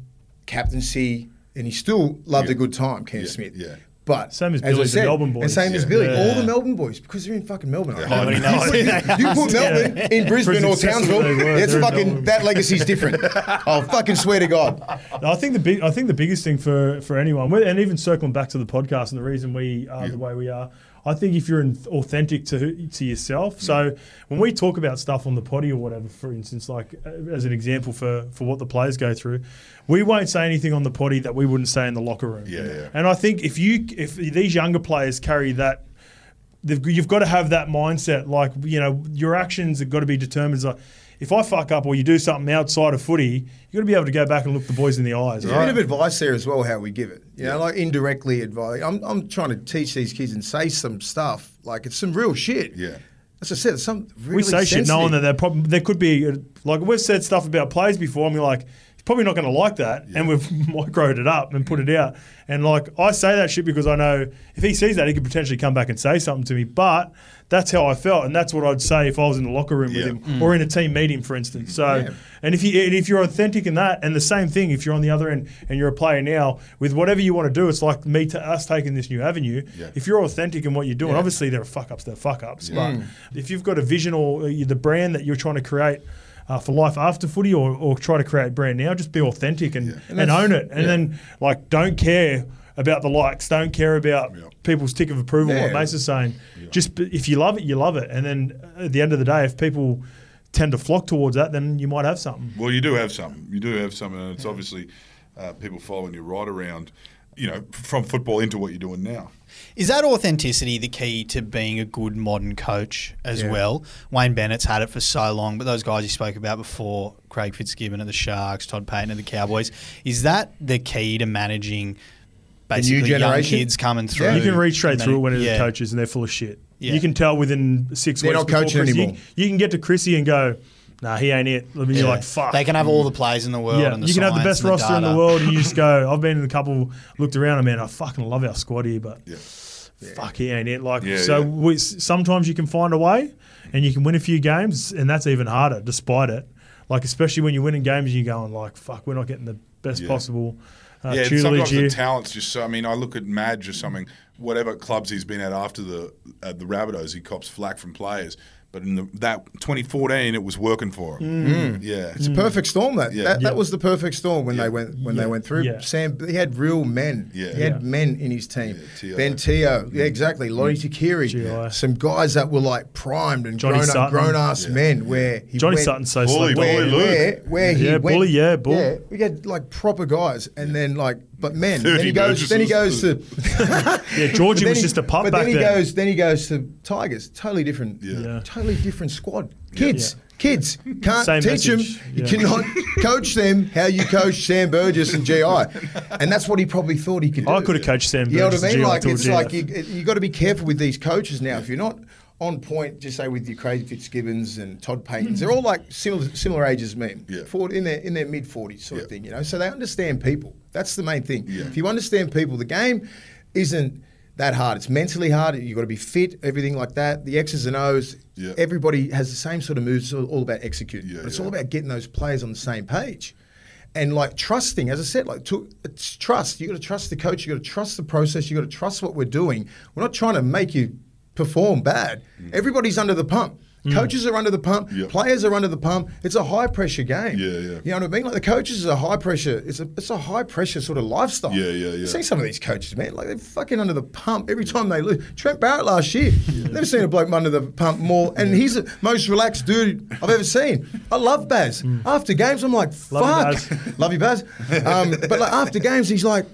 captaincy, and he still loved Yeah. a good time, Cam Yeah, Smith. yeah. But Same as I Billy, the said, Melbourne and boys. same as Billy, Yeah. all the Melbourne boys, because they're in fucking Melbourne. Yeah, Nobody I know. knows who they are. You put Melbourne in Brisbane or Townsville, it's fucking that legacy's different. I'll fucking swear to God. No, I think the big, I think the biggest thing for for anyone, and even circling back to the podcast and the reason we are the way we are, I think if you're in- authentic to to yourself. So when we talk about stuff on the potty or whatever, for instance, like uh, as an example for for what the players go through, we won't say anything on the potty that we wouldn't say in the locker room. Yeah, yeah. And I think if you if these younger players carry that you've got to have that mindset. Like you know, your actions have got to be determined. Like if I fuck up or you do something outside of footy, you got to be able to go back and look the boys in the eyes. There's a right? bit of advice there as well, how we give it. You know, like indirectly advice. I'm, I'm trying to teach these kids and say some stuff. Like it's some real shit. Yeah. As I said, it's some really we say shit knowing that there prob- there could be like we've said stuff about plays before, and we're like. He's probably not going to like that, and we've microed it up and put it out. And like I say that shit because I know if he sees that, he could potentially come back and say something to me. But that's how I felt, and that's what I'd say if I was in the locker room Yeah. with him or in a team meeting, for instance. So, Yeah. and if you and if you're authentic in that, and the same thing, if you're on the other end and you're a player now with whatever you want to do, it's like me to us taking this new avenue. Yeah. If you're authentic in what you're doing, Yeah. obviously there are fuck ups, there are fuck ups, but if you've got a vision or uh, the brand that you're trying to create. Uh, for life after footy, or, or try to create brand now, just be authentic and, and, that's- own it, and yeah. then like don't care about the likes, don't care about Yeah. people's tick of approval. What Yeah. Mace is saying, just if you love it, you love it, and then at the end of the day, if people tend to flock towards that, then you might have something. Well, you do have some. You do have some, and it's obviously uh, people following you right around, you know, from football into what you're doing now. Is that authenticity the key to being a good modern coach as Yeah. well? Wayne Bennett's had it for so long, but those guys you spoke about before, Craig Fitzgibbon at the Sharks, Todd Payten at the Cowboys, is that the key to managing basically young generation? kids coming through? Yeah. You can read straight through it when it's Yeah. coaches and they're full of shit. Yeah. You can tell within six They're weeks. not coaching Chrissy- anymore. You, you can get to Chrissy and go, nah, he ain't it. I mean, you're like, fuck. They can have all the plays in the world. yeah, and the you can have the best and roster in the world, and you just go. I've been in a couple, looked around, and man, I fucking love our squad here, but Yeah. fuck, he ain't it. Like, Yeah, so yeah. We, sometimes you can find a way, and you can win a few games, and that's even harder, despite it. Like, especially when you're winning games, and you're going like, fuck, we're not getting the best Yeah. possible uh, yeah, sometimes here. the talent's just so. I mean, I look at Madge or something. Whatever clubs he's been at after the uh, the Rabbitohs, he cops flack from players. But in the, that 2014, it was working for him. Mm. Mm. Yeah, It's a perfect storm. That Yeah. that, Yeah. was the perfect storm when Yeah. they went when Yeah. they went through. Yeah. Sam, he had real men. Yeah. he had Yeah. men in his team. Yeah, Tio. ben Te'o, yeah, mm. exactly. Lote Tuqiri, GI. some guys that were like primed and Johnny grown up, grown ass Yeah. men. Where he Johnny went, Sutton's so Bully, slow. Bully where, Luke. where, where he Yeah, went, Bully, yeah, Bull. yeah, we had like proper guys, and then like, but men. Then he goes. Then he goes to. Yeah, Georgie was then just a pup But back then he then. goes. Then he goes to Tigers. Totally different. Yeah. Yeah. Totally different squad. Kids. Yeah. Kids can't Same teach them. message. You Yeah. cannot coach them how you coach Sam Burgess and GI, and that's what he probably thought he could do. I could have coached Sam You know what Burgess I and mean? Like it's GF. like you you got to be careful with these coaches now. If you're not on point, just say with your Craig Fitzgibbons and Todd Paytens, they're all like similar similar ages as me, Yeah. Forward- in their in their mid forties sort of thing. You know, so they understand people. That's the main thing. Yeah. If you understand people, the game isn't that hard. It's mentally hard. You've got to be fit, everything like that. The X's and O's. Yeah. Everybody has the same sort of moves. It's all- about executing. Yeah, but it's yeah. all about getting those players on the same page. And like trusting, as I said, like to, it's trust. You've got to trust the coach. You've got to trust the process. You've got to trust what we're doing. We're not trying to make you perform bad. Mm. Everybody's under the pump. Coaches are under the pump. Mm. Yeah. Players are under the pump. It's a high pressure game. Yeah, yeah. You know what I mean? Like the coaches is a high pressure. It's a it's a high pressure sort of lifestyle. Yeah, yeah, You yeah. see some of these coaches, man. Like they're fucking under the pump every time they lose. Trent Barrett last year. Never seen a bloke under the pump more. And he's the most relaxed dude I've ever seen. I love Baz. After games, I'm like, fuck, Love you, fuck. love you, Baz. Um, but like after games, he's like,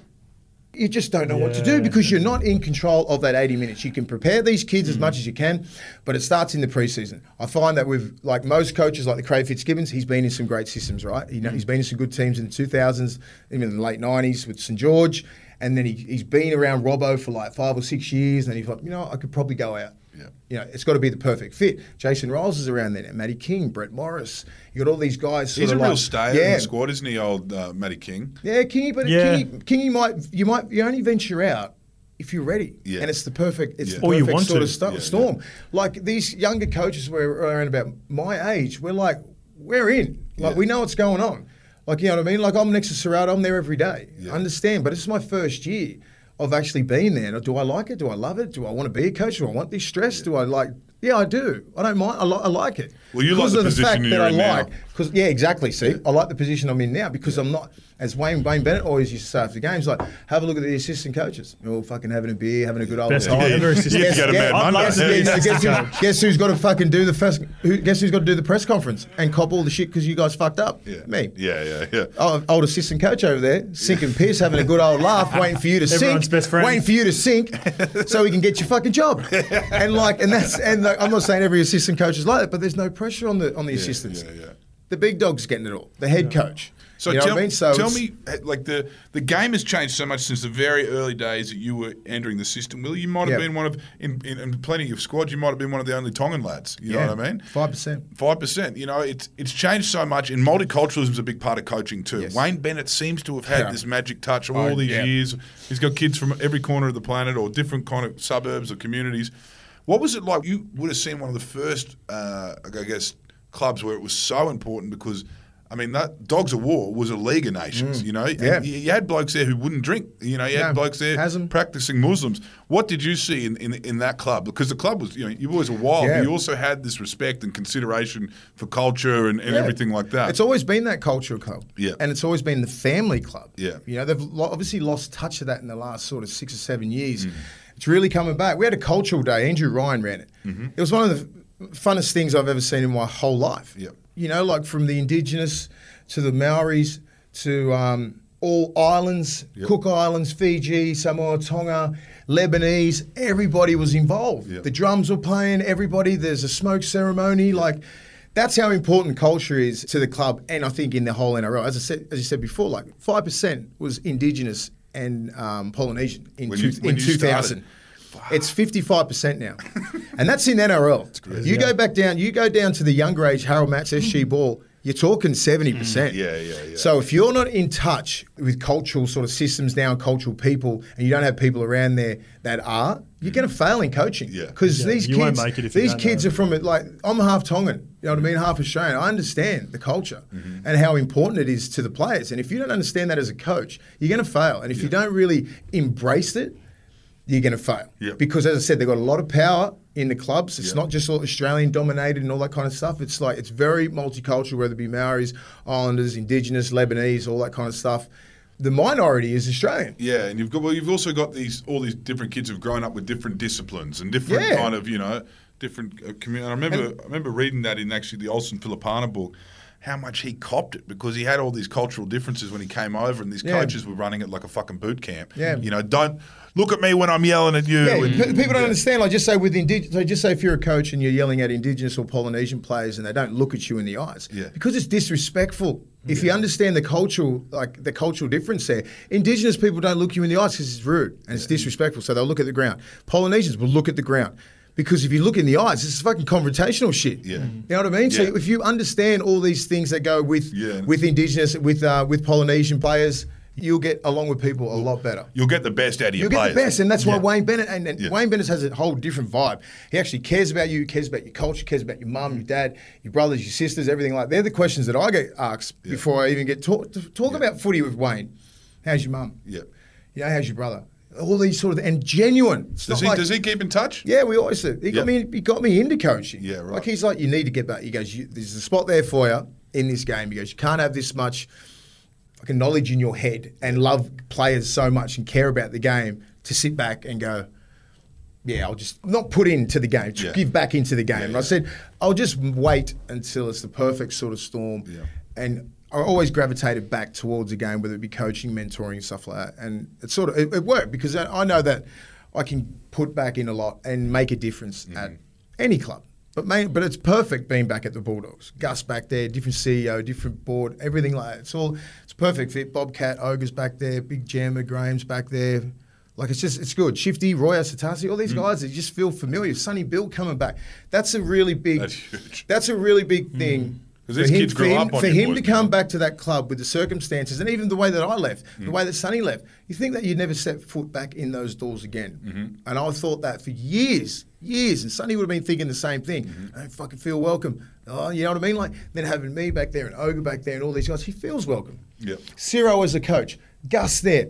you just don't know what to do because you're not in control of that 80 minutes. You can prepare these kids as mm. much as you can, but it starts in the preseason. I find that with like most coaches, like the Craig Fitzgibbons, he's been in some great systems, right? You know, he's been in some good teams in the 2000s, even in the late 90s with St George, and then he, he's been around Robbo for like five or six years, and he's like, you know, I could probably go out. Yeah. You know, it's got to be the perfect fit. Jason Ryles is around there, now. Matty King, Brett Morris. You got all these guys. Sort he's a of real like, stayer in the squad, isn't he, old uh, Matty King? yeah, Kingy, but Yeah. Kingy, Kingy might you might you only venture out if you're ready, Yeah. and it's the perfect it's Yeah. the Or you perfect want sort to. of sto- Yeah, storm. Like these younger coaches were around about my age. We're like we're in, like Yeah. we know what's going on. Like you know what I mean? Like I'm next to Ciraldo, I'm there every day. Yeah. I understand, but this is my first year. Of actually being there. Do I like it? Do I love it? Do I want to be a coach? Do I want this stress? Do I like? Yeah, I do. I don't mind. I, li- I like it. Well, you like the the position you're that I in now. like. Because yeah, exactly. See, I like the position I'm in now because I'm not. As Wayne Wayne Bennett always used to say after games, like, have a look at the assistant coaches. They're all fucking having a beer, having a good old Best time. gig ever, assistant You'd a Mad I'd Monday. love to be Yeah, guess, who, coach. guess who's got to fucking do the first? Who, guess who's got to do the press conference and cop all the shit because you guys fucked up? Yeah. Me. Yeah, yeah, yeah. Oh, old assistant coach over there, sinking piss, having a good old laugh, waiting for you to sink Everyone's sink, best friend. waiting for you to sink, so he can get your fucking job. And like, and that's, and like, I'm not saying every assistant coach is like that, but there's no pressure on the on the assistants. yeah, yeah. The big dog's getting it all. The head coach. So you know tell, I mean? So tell me, like the the game has changed so much since the very early days that you were entering the system. Will you might have Yeah. been one of in, in, in plenty of squads. You might have been one of the only Tongan lads. You know what I mean? Five percent. Five percent. You know, it's it's changed so much, and multiculturalism is a big part of coaching too. Yes. Wayne Bennett seems to have had Yeah. this magic touch all Oh, these yeah. years. He's got kids from every corner of the planet or different kind of suburbs or communities. What was it like? You would have seen one of the first, uh, I guess, clubs where it was so important because. I mean, that Dogs of War was a League of Nations, you know. And Mm. Yeah. You, you had blokes there who wouldn't drink. You know, you had No, blokes there hasn't. practicing Muslims. What did you see in, in, in that club? Because the club was, you know, you always were wild, Yeah. but you also had this respect and consideration for culture and, and Yeah. everything like that. It's always been that cultural club. Yeah. And it's always been the family club. Yeah. You know, they've obviously lost touch of that in the last sort of six or seven years. Mm. It's really coming back. We had a cultural day. Andrew Ryan ran it. Mm-hmm. It was one of the funnest things I've ever seen in my whole life. Yeah. You know, like from the indigenous to the Maoris to um, all islands, Yep. Cook Islands, Fiji, Samoa, Tonga, Lebanese, everybody was involved. Yep. The drums were playing, everybody, there's a smoke ceremony. Like, that's how important culture is to the club, and I think in the whole NRL. As I said, as you said before, like five percent was Indigenous and um, Polynesian in, When two, you- in you two thousand. It's fifty five percent now, and that's in NRL. You go back down, you go down to the younger age Harold Matts SG ball. You're talking seventy percent. Yeah, yeah, yeah. So if you're not in touch with cultural sort of systems now, and cultural people, and you don't have people around there that are, you're going to fail in coaching. Yeah. Because Yeah, these you kids, won't make it if these don't kids know. are from it. Like I'm half Tongan. You know what I mean? Half Australian. I understand the culture Mm-hmm. and how important it is to the players. And if you don't understand that as a coach, you're going to fail. And if you don't really embrace it, you're going to fail. Yeah. Because as I said, they've got a lot of power in the clubs. It's Yeah. not just all Australian dominated and all that kind of stuff. It's like it's very multicultural, whether it be Maoris, Islanders, Indigenous, Lebanese, all that kind of stuff. The minority is Australian. Yeah, and you've got well, you've also got these all these different kids who've grown up with different disciplines and different Yeah. kind of you know different uh, community. I remember I remember reading that in actually the Olsen Filipaina book. How much he copped it because he had all these cultural differences when he came over, and these Yeah. coaches were running it like a fucking boot camp. Yeah. you know, don't look at me when I'm yelling at you. Yeah, and- pe- people don't yeah. understand. Like, just say with indigenous, so just say if you're a coach and you're yelling at Indigenous or Polynesian players and they don't look at you in the eyes, Yeah. because it's disrespectful. If you understand the cultural, like the cultural difference there, Indigenous people don't look you in the eyes because it's rude and it's disrespectful. So they'll look at the ground. Polynesians will look at the ground. Because if you look in the eyes, it's fucking confrontational shit. Yeah. You know what I mean? So if you understand all these things that go with Yeah. with Indigenous, with uh, with Polynesian players, you'll get along with people a lot better. You'll get the best out of your You'll get the best, and that's why Yeah. Wayne Bennett and, and Yeah. Wayne Bennett has a whole different vibe. He actually cares about you, cares about your culture, cares about your mum, your dad, your brothers, your sisters, everything like. That. They're the questions that I get asked before I even get talk to talk about footy with Wayne. How's your mum? Yeah. You know, how's your brother? All these sort of and genuine. Does he, like- does he keep in touch? yeah, we always do. He got me. He got me into coaching. Yeah, right. Like he's like, you need to get back. He goes, you, there's a spot there for you in this game. He goes, you can't have this much fucking knowledge in your head and love players so much and care about the game to sit back and go, yeah, I'll just not put into the game, Yeah. give back into the game. Yeah, yeah. I said, I'll just wait until it's the perfect sort of storm. Yeah. And I always gravitated back towards a game, whether it be coaching, mentoring, stuff like that. And it sort of it, it worked because I I know that I can put back in a lot and make a difference Mm-hmm. at any club. But main, but it's perfect being back at the Bulldogs. Gus back there, different CEO, different board, everything like that. It's all perfect fit. Bobcat, Ogre's back there, Big Jammer, Graham's back there. Like it's just it's good. Shifty, Roy Asotasi, all these Mm. guys, they just feel familiar. Sonny Bill coming back. That's a really big. That's huge. That's a really big thing. 'Cause for these him, kids for grow him, up on for him to come back to that club with the circumstances and even the way that I left, Mm. the way that Sonny left, you think that you'd never set foot back in those doors again. Mm-hmm. And I thought that for years, years. And Sonny would have been thinking the same thing. Mm-hmm. I don't fucking feel welcome. Oh, you know what I mean? Like then having me back there and Ogre back there and all these guys, he feels welcome. Yep. Ciro as a coach, Gus there.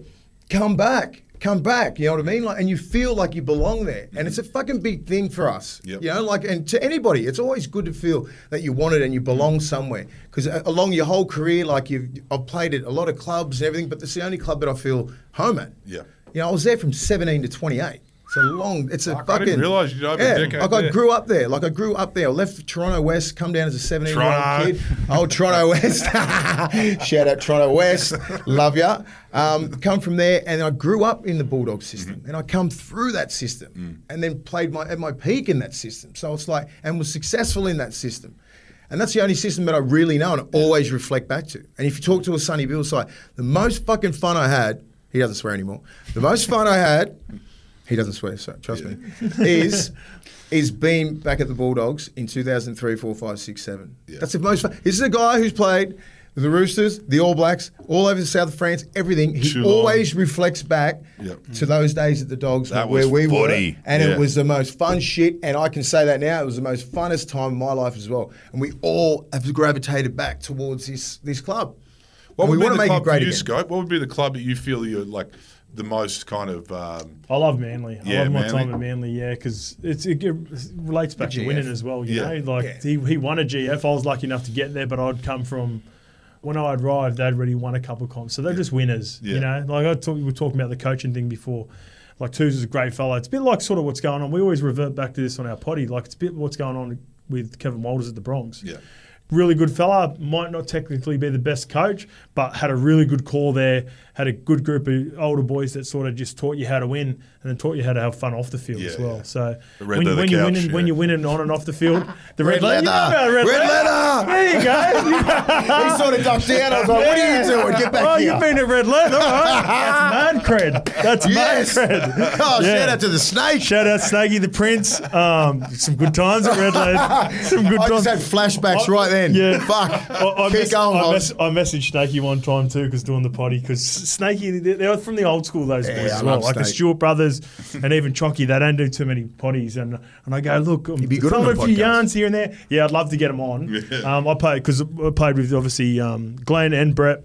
come back. Come back, you know what I mean? Like, and you feel like you belong there, and it's a fucking big thing for us. Yep. You know, like, and to anybody, it's always good to feel that you want it and you belong somewhere. Because uh, along your whole career, like you've, I've played at a lot of clubs and everything, but it's the only club that I feel home at. Yeah. You know, I was there from 17 to 28. It's a long. It's a Fuck, I fucking. didn't over a yeah, Like I there. grew up there. Like I grew up there. I left Toronto West, come down as a 17 year old kid. Old Toronto West. Shout out Toronto West. Love ya. Um, come from there, and I grew up in the Bulldog system, Mm-hmm. and I come through that system, Mm. and then played my at my peak in that system. So it's like, and was successful in that system. And that's the only system that I really know and always reflect back to. And if you talk to a Sonny Bill side, the most fucking fun I had, he doesn't swear anymore. The most fun I had, he doesn't swear, so trust me, is is being back at the Bulldogs in 2003, 4, 5, 6, 7. Yeah. That's the most fun. This is a guy who's played the Roosters, the All Blacks, all over the south of France, everything. He Toulon. always reflects back Yep. to those days at the Dogs That where we were. And Yeah. it was the most fun shit. And I can say that now. It was the most funnest time of my life as well. And we all have gravitated back towards this this club. What And we would want be to the make club it great you, again. Scope? What would be the club that you feel you're like the most kind of? Um, I love Manly. I Yeah, love my Manly. time at Manly, yeah, because it relates back to winning as well. You Yeah. know, like Yeah. he, he won a GF. I was lucky enough to get there, but I'd come from when I arrived, they'd already won a couple of comps, so they're just winners. Yeah. You know, like I talk, we were talking about the coaching thing before. Like Twos is a great fellow. It's a bit like sort of what's going on. We always revert back to this on our potty. Like it's a bit what's going on with Kevin Walters at the Broncs yeah. Really good fella. Might not technically be the best coach, but had a really good core there. Had a good group of older boys that sort of just taught you how to win, and then taught you how to have fun off the field Yeah, as well. yeah. So when, leather when you're couch, winning, when you're winning on and off the field, the red, Red leather, you know red, Red leather. There you go. he sort of ducked down. I was like, what are you doing? Get back oh, here. you've been at red leather, right? That's man cred. That's Yes. man cred. Oh, Yeah. shout out to the snake. Shout out Snaggy the Prince. Um, some good times at Red Leather. Some good I times. just had flashbacks right then. Yeah. Fuck. I, I, Keep mess- going, I, Hogs. mess- I messaged Snakey one time too because doing the potty because Snakey they- they're from the old school those Yeah, boys I as well love like the Snake. Stewart brothers and even Chonky they don't do too many potties and and I go look I'm be good on throwing the a few podcast. yarns here and there yeah I'd love to get them on um, I played because I played with obviously um, Glenn and Brett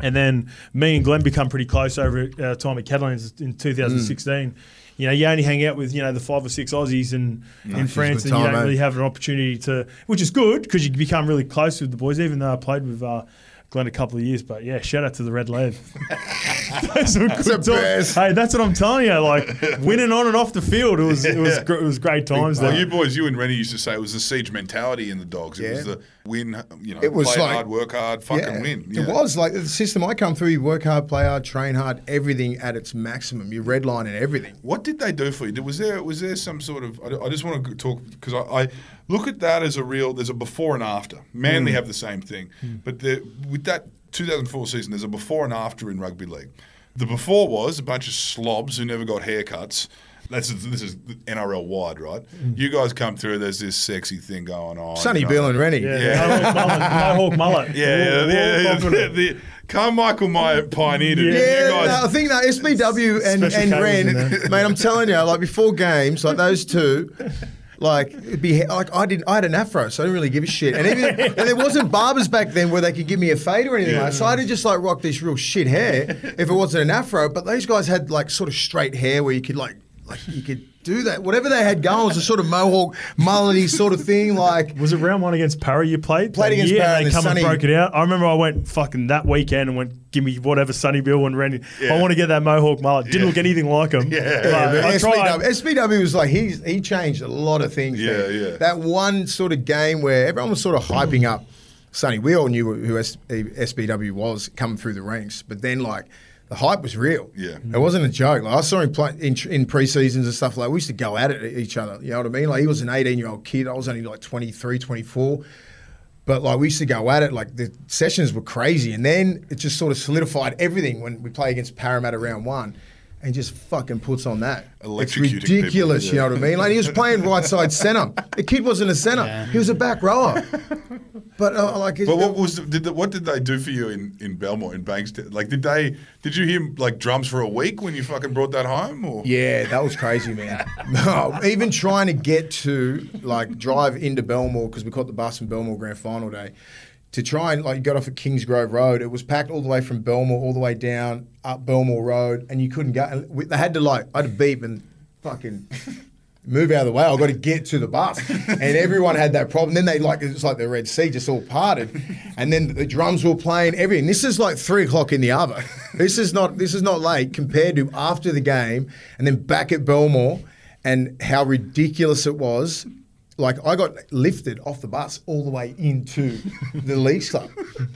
and then me and Glenn become pretty close over our time at Catalans in 2016. You know, you only hang out with you know the five or six Aussies in, in France, and you don't eh? really have an opportunity to, which is good because you become really close with the boys. Even though I played with uh, Glenn a couple of years, but yeah, shout out to the Red Lead. Those were good the times. Hey, that's what I'm telling you. Like winning on and off the field, it was it was gr- it was great times. Well, there. you boys, you and Reni used to say it was the siege mentality in the dogs. It was the win, you know, It was play like- hard, work hard, fucking Yeah, win. It Yeah. was like the system I come through. You work hard, play hard, train hard, everything at its maximum. You redline and everything. What did they do for you? Was there was there some sort of? I, I just want to talk because I, I look at that as a real. There's a before and after. Manly hmm. have the same thing, hmm. but the, with that 2004 season, there's a before and after in rugby league. The before was a bunch of slobs who never got haircuts. That's this is NRL wide, right? Hmm. You guys come through. There's this sexy thing going on. Sonny you know. Bill and Reni. yeah, Yeah. the Mohawk mullet. Mohawk mullet. Yeah, yeah, All- all yeah, yeah, the, the, Carmichael Meyer pioneered it. Yeah. Yeah, you guys, no, I think that SBW and, Special and cables Ren, in mate, I'm telling you, like before games, like those two, like it'd be like I didn't, I had an afro, so I didn't really give a shit. And even and there wasn't barbers back then where they could give me a fade or anything Yeah. like. So I had to just like rock this real shit hair if it wasn't an afro. But those guys had like sort of straight hair where you could like like you could do that. Whatever they had going was a sort of mohawk mullety sort of thing. Like Was it round one against Parry you played? Played against year, Parry and and they come Sonny- and broke it out. I remember I went fucking that weekend and went, give me whatever Sonny Bill and Randy. Yeah. I want to get that Mohawk mullet. Didn't Yeah. look anything like him. Yeah. But Yeah, but I SBW, tried. SBW was like he's he changed a lot of things. Yeah, there. yeah. That one sort of game where everyone was sort of hyping up Sonny. We all knew who S- SBW was coming through the ranks, but then like the hype was real. Yeah. it wasn't a joke. Like I saw him play in, in pre-seasons and stuff like. We used to go at it at each other. You know what I mean? Like he was an 18 year old kid. I was only like 23, 24. But like we used to go at it, like the sessions were crazy, and then it just sort of solidified everything when we play against Parramatta round one, and just fucking puts on that. It's Electrocuting people, ridiculous, yeah. you know what I mean? Like he was playing right side centre. The kid wasn't a centre; Yeah. he was a back rower. But uh, like, But what was did the, what did they do for you in, in Belmore in Bankstown? Like, did they did you hear like drums for a week when you fucking brought that home? Or Yeah, that was crazy, man. No, even trying to get to like drive into Belmore because we caught the bus from Belmore Grand Final day. To try and like you got off at Kingsgrove Road. It was packed all the way from Belmore all the way down up Belmore Road, and you couldn't go. And we, they had to like I had to beep and fucking. Move out of the way! I've got to get to the bus, and everyone had that problem. Then they like it's like the Red Sea just all parted, and then the drums were playing. Everything. This is like three o'clock in the hour. This is not this is not late compared to after the game, and then back at Belmore, and how ridiculous it was like I got lifted off the bus all the way into the Leagues Club.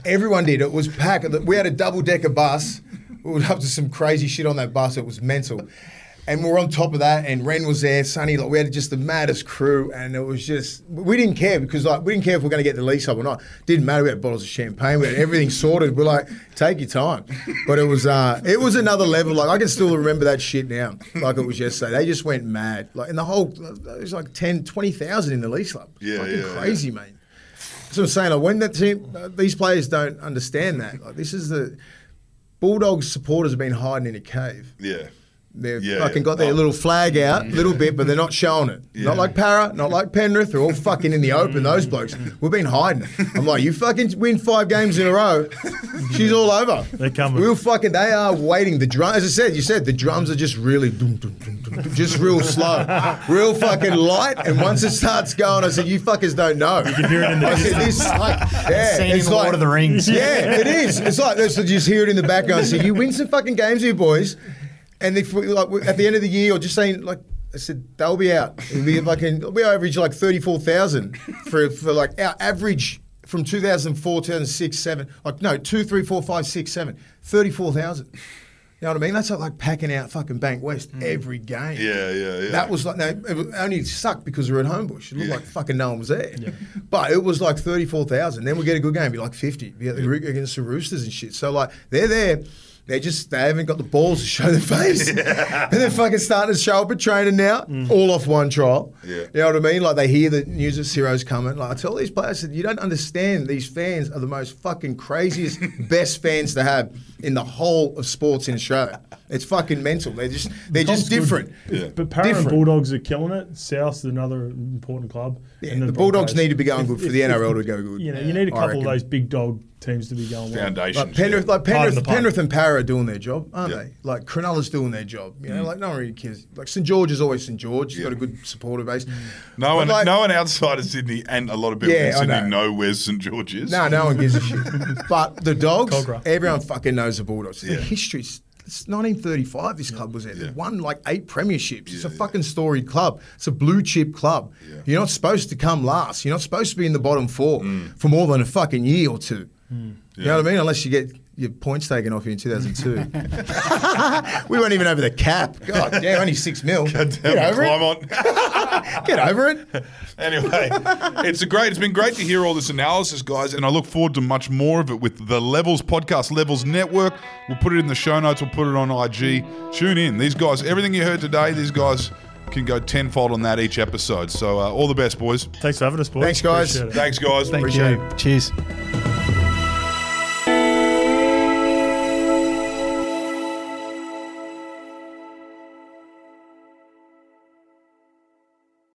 Everyone did. It was packed. We had a double decker bus. We were up to some crazy shit on that bus. It was mental. And we were on top of that, and Ren was there, Sonny. Like we had just the maddest crew, and it was just we didn't care because like we didn't care if we are going to get the Leagues Club or not. Didn't matter. We had bottles of champagne. We had everything sorted. We're like, take your time. But it was uh, it was another level. Like I can still remember that shit now, like it was yesterday. They just went mad. Like in the whole, it was like 10, 20,000 in the Leagues Club. Yeah, Fucking yeah, crazy, yeah. mate. So I'm saying, like, when that team, uh, these players don't understand that. Like, this is the Bulldogs supporters have been hiding in a cave. Yeah. They've Yeah, fucking yeah. got their Oh. little flag out, a little bit, but they're not showing it. Yeah. Not like Para, not like Penrith. They're all fucking in the open. Mm. Those blokes. We've been hiding. I'm like, you fucking win five games in a row. She's all over. They're coming. We'll fucking. They are waiting. The drum, as I said, you said the drums are just really, dum, dum, dum, dum, dum, just real slow, real fucking light. And once it starts going, I said, you fuckers don't know. You can hear it in the I said, this, yeah, Scene in it's Lord of the Rings. yeah, it is. It's like this. You just hear it in the background. So you win some fucking games here, boys. And if we, like at the end of the year, or just saying like I said, they'll be out. It'll be fucking. We average like thirty four thousand for for like our average from 2004, 2006, seven. Like no, two, three, four, five, six, seven. Thirty four thousand. You know what I mean? That's like, like packing out fucking Bankwest mm. every game. Yeah, yeah, yeah. That was like no, it only sucked because we were at Homebush. It looked Yeah. like fucking no one was there. But it was like thirty four thousand. Then we get a good game, be like fifty. Be at the Roo- against the Roosters and shit. So like they're there. They just they haven't got the balls to show their face, and they're fucking starting to show up at training now, mm. all off one trial. Yeah. You know what I mean? Like they hear the news of Ciro's coming. Like I tell these players, I said, you don't understand. These fans are the most fucking craziest, best fans to have in the whole of sports in Australia. It's fucking mental. They're just they're just different. Yeah. But Para. Bulldogs are killing it. South's another important club. Yeah, And the Bulldogs Broncos. need to be going If- good for the if- NRL to go good. You know, you need a couple of those big dog teams to be going well. Foundations. Like Penrith, yeah. like Penrith. Penrith and Para are doing their job, aren't Yeah. Mm. they? Like Cronulla's doing their job. You know, like no one really cares. Like St George is always St George. He's Yeah. got a good supporter base. No But one, like- no one outside of Sydney, and a lot of people Yeah, in Sydney know. know. where St George is. No, no one gives a shit. But the dogs, Cogra. everyone fucking knows the Bulldogs. The Yeah. It's 1935. This club was there. They Yeah. won like eight premierships. it's a Yeah, yeah. fucking storied club. It's a blue chip club. Yeah. You're not supposed to come last. You're not supposed to be in the bottom four Mm. for more than a fucking year or two. You Yeah. know what I mean? Unless you get your points taken off you in 2002. we weren't even over the cap. God damn, only six mil. Damn, Get over climb it. on. Get over it. anyway, it's a great. It's been great to hear all this analysis, guys, and I look forward to much more of it with the Levels podcast, Levels Network. We'll put it in the show notes. We'll put it on IG. Tune in. These guys, everything you heard today, these guys can go tenfold on that each episode. So uh, all the best, boys. Thanks for having us, boys. Thanks, guys. Appreciate. Thanks, guys. Thank Appreciate you. Cheers.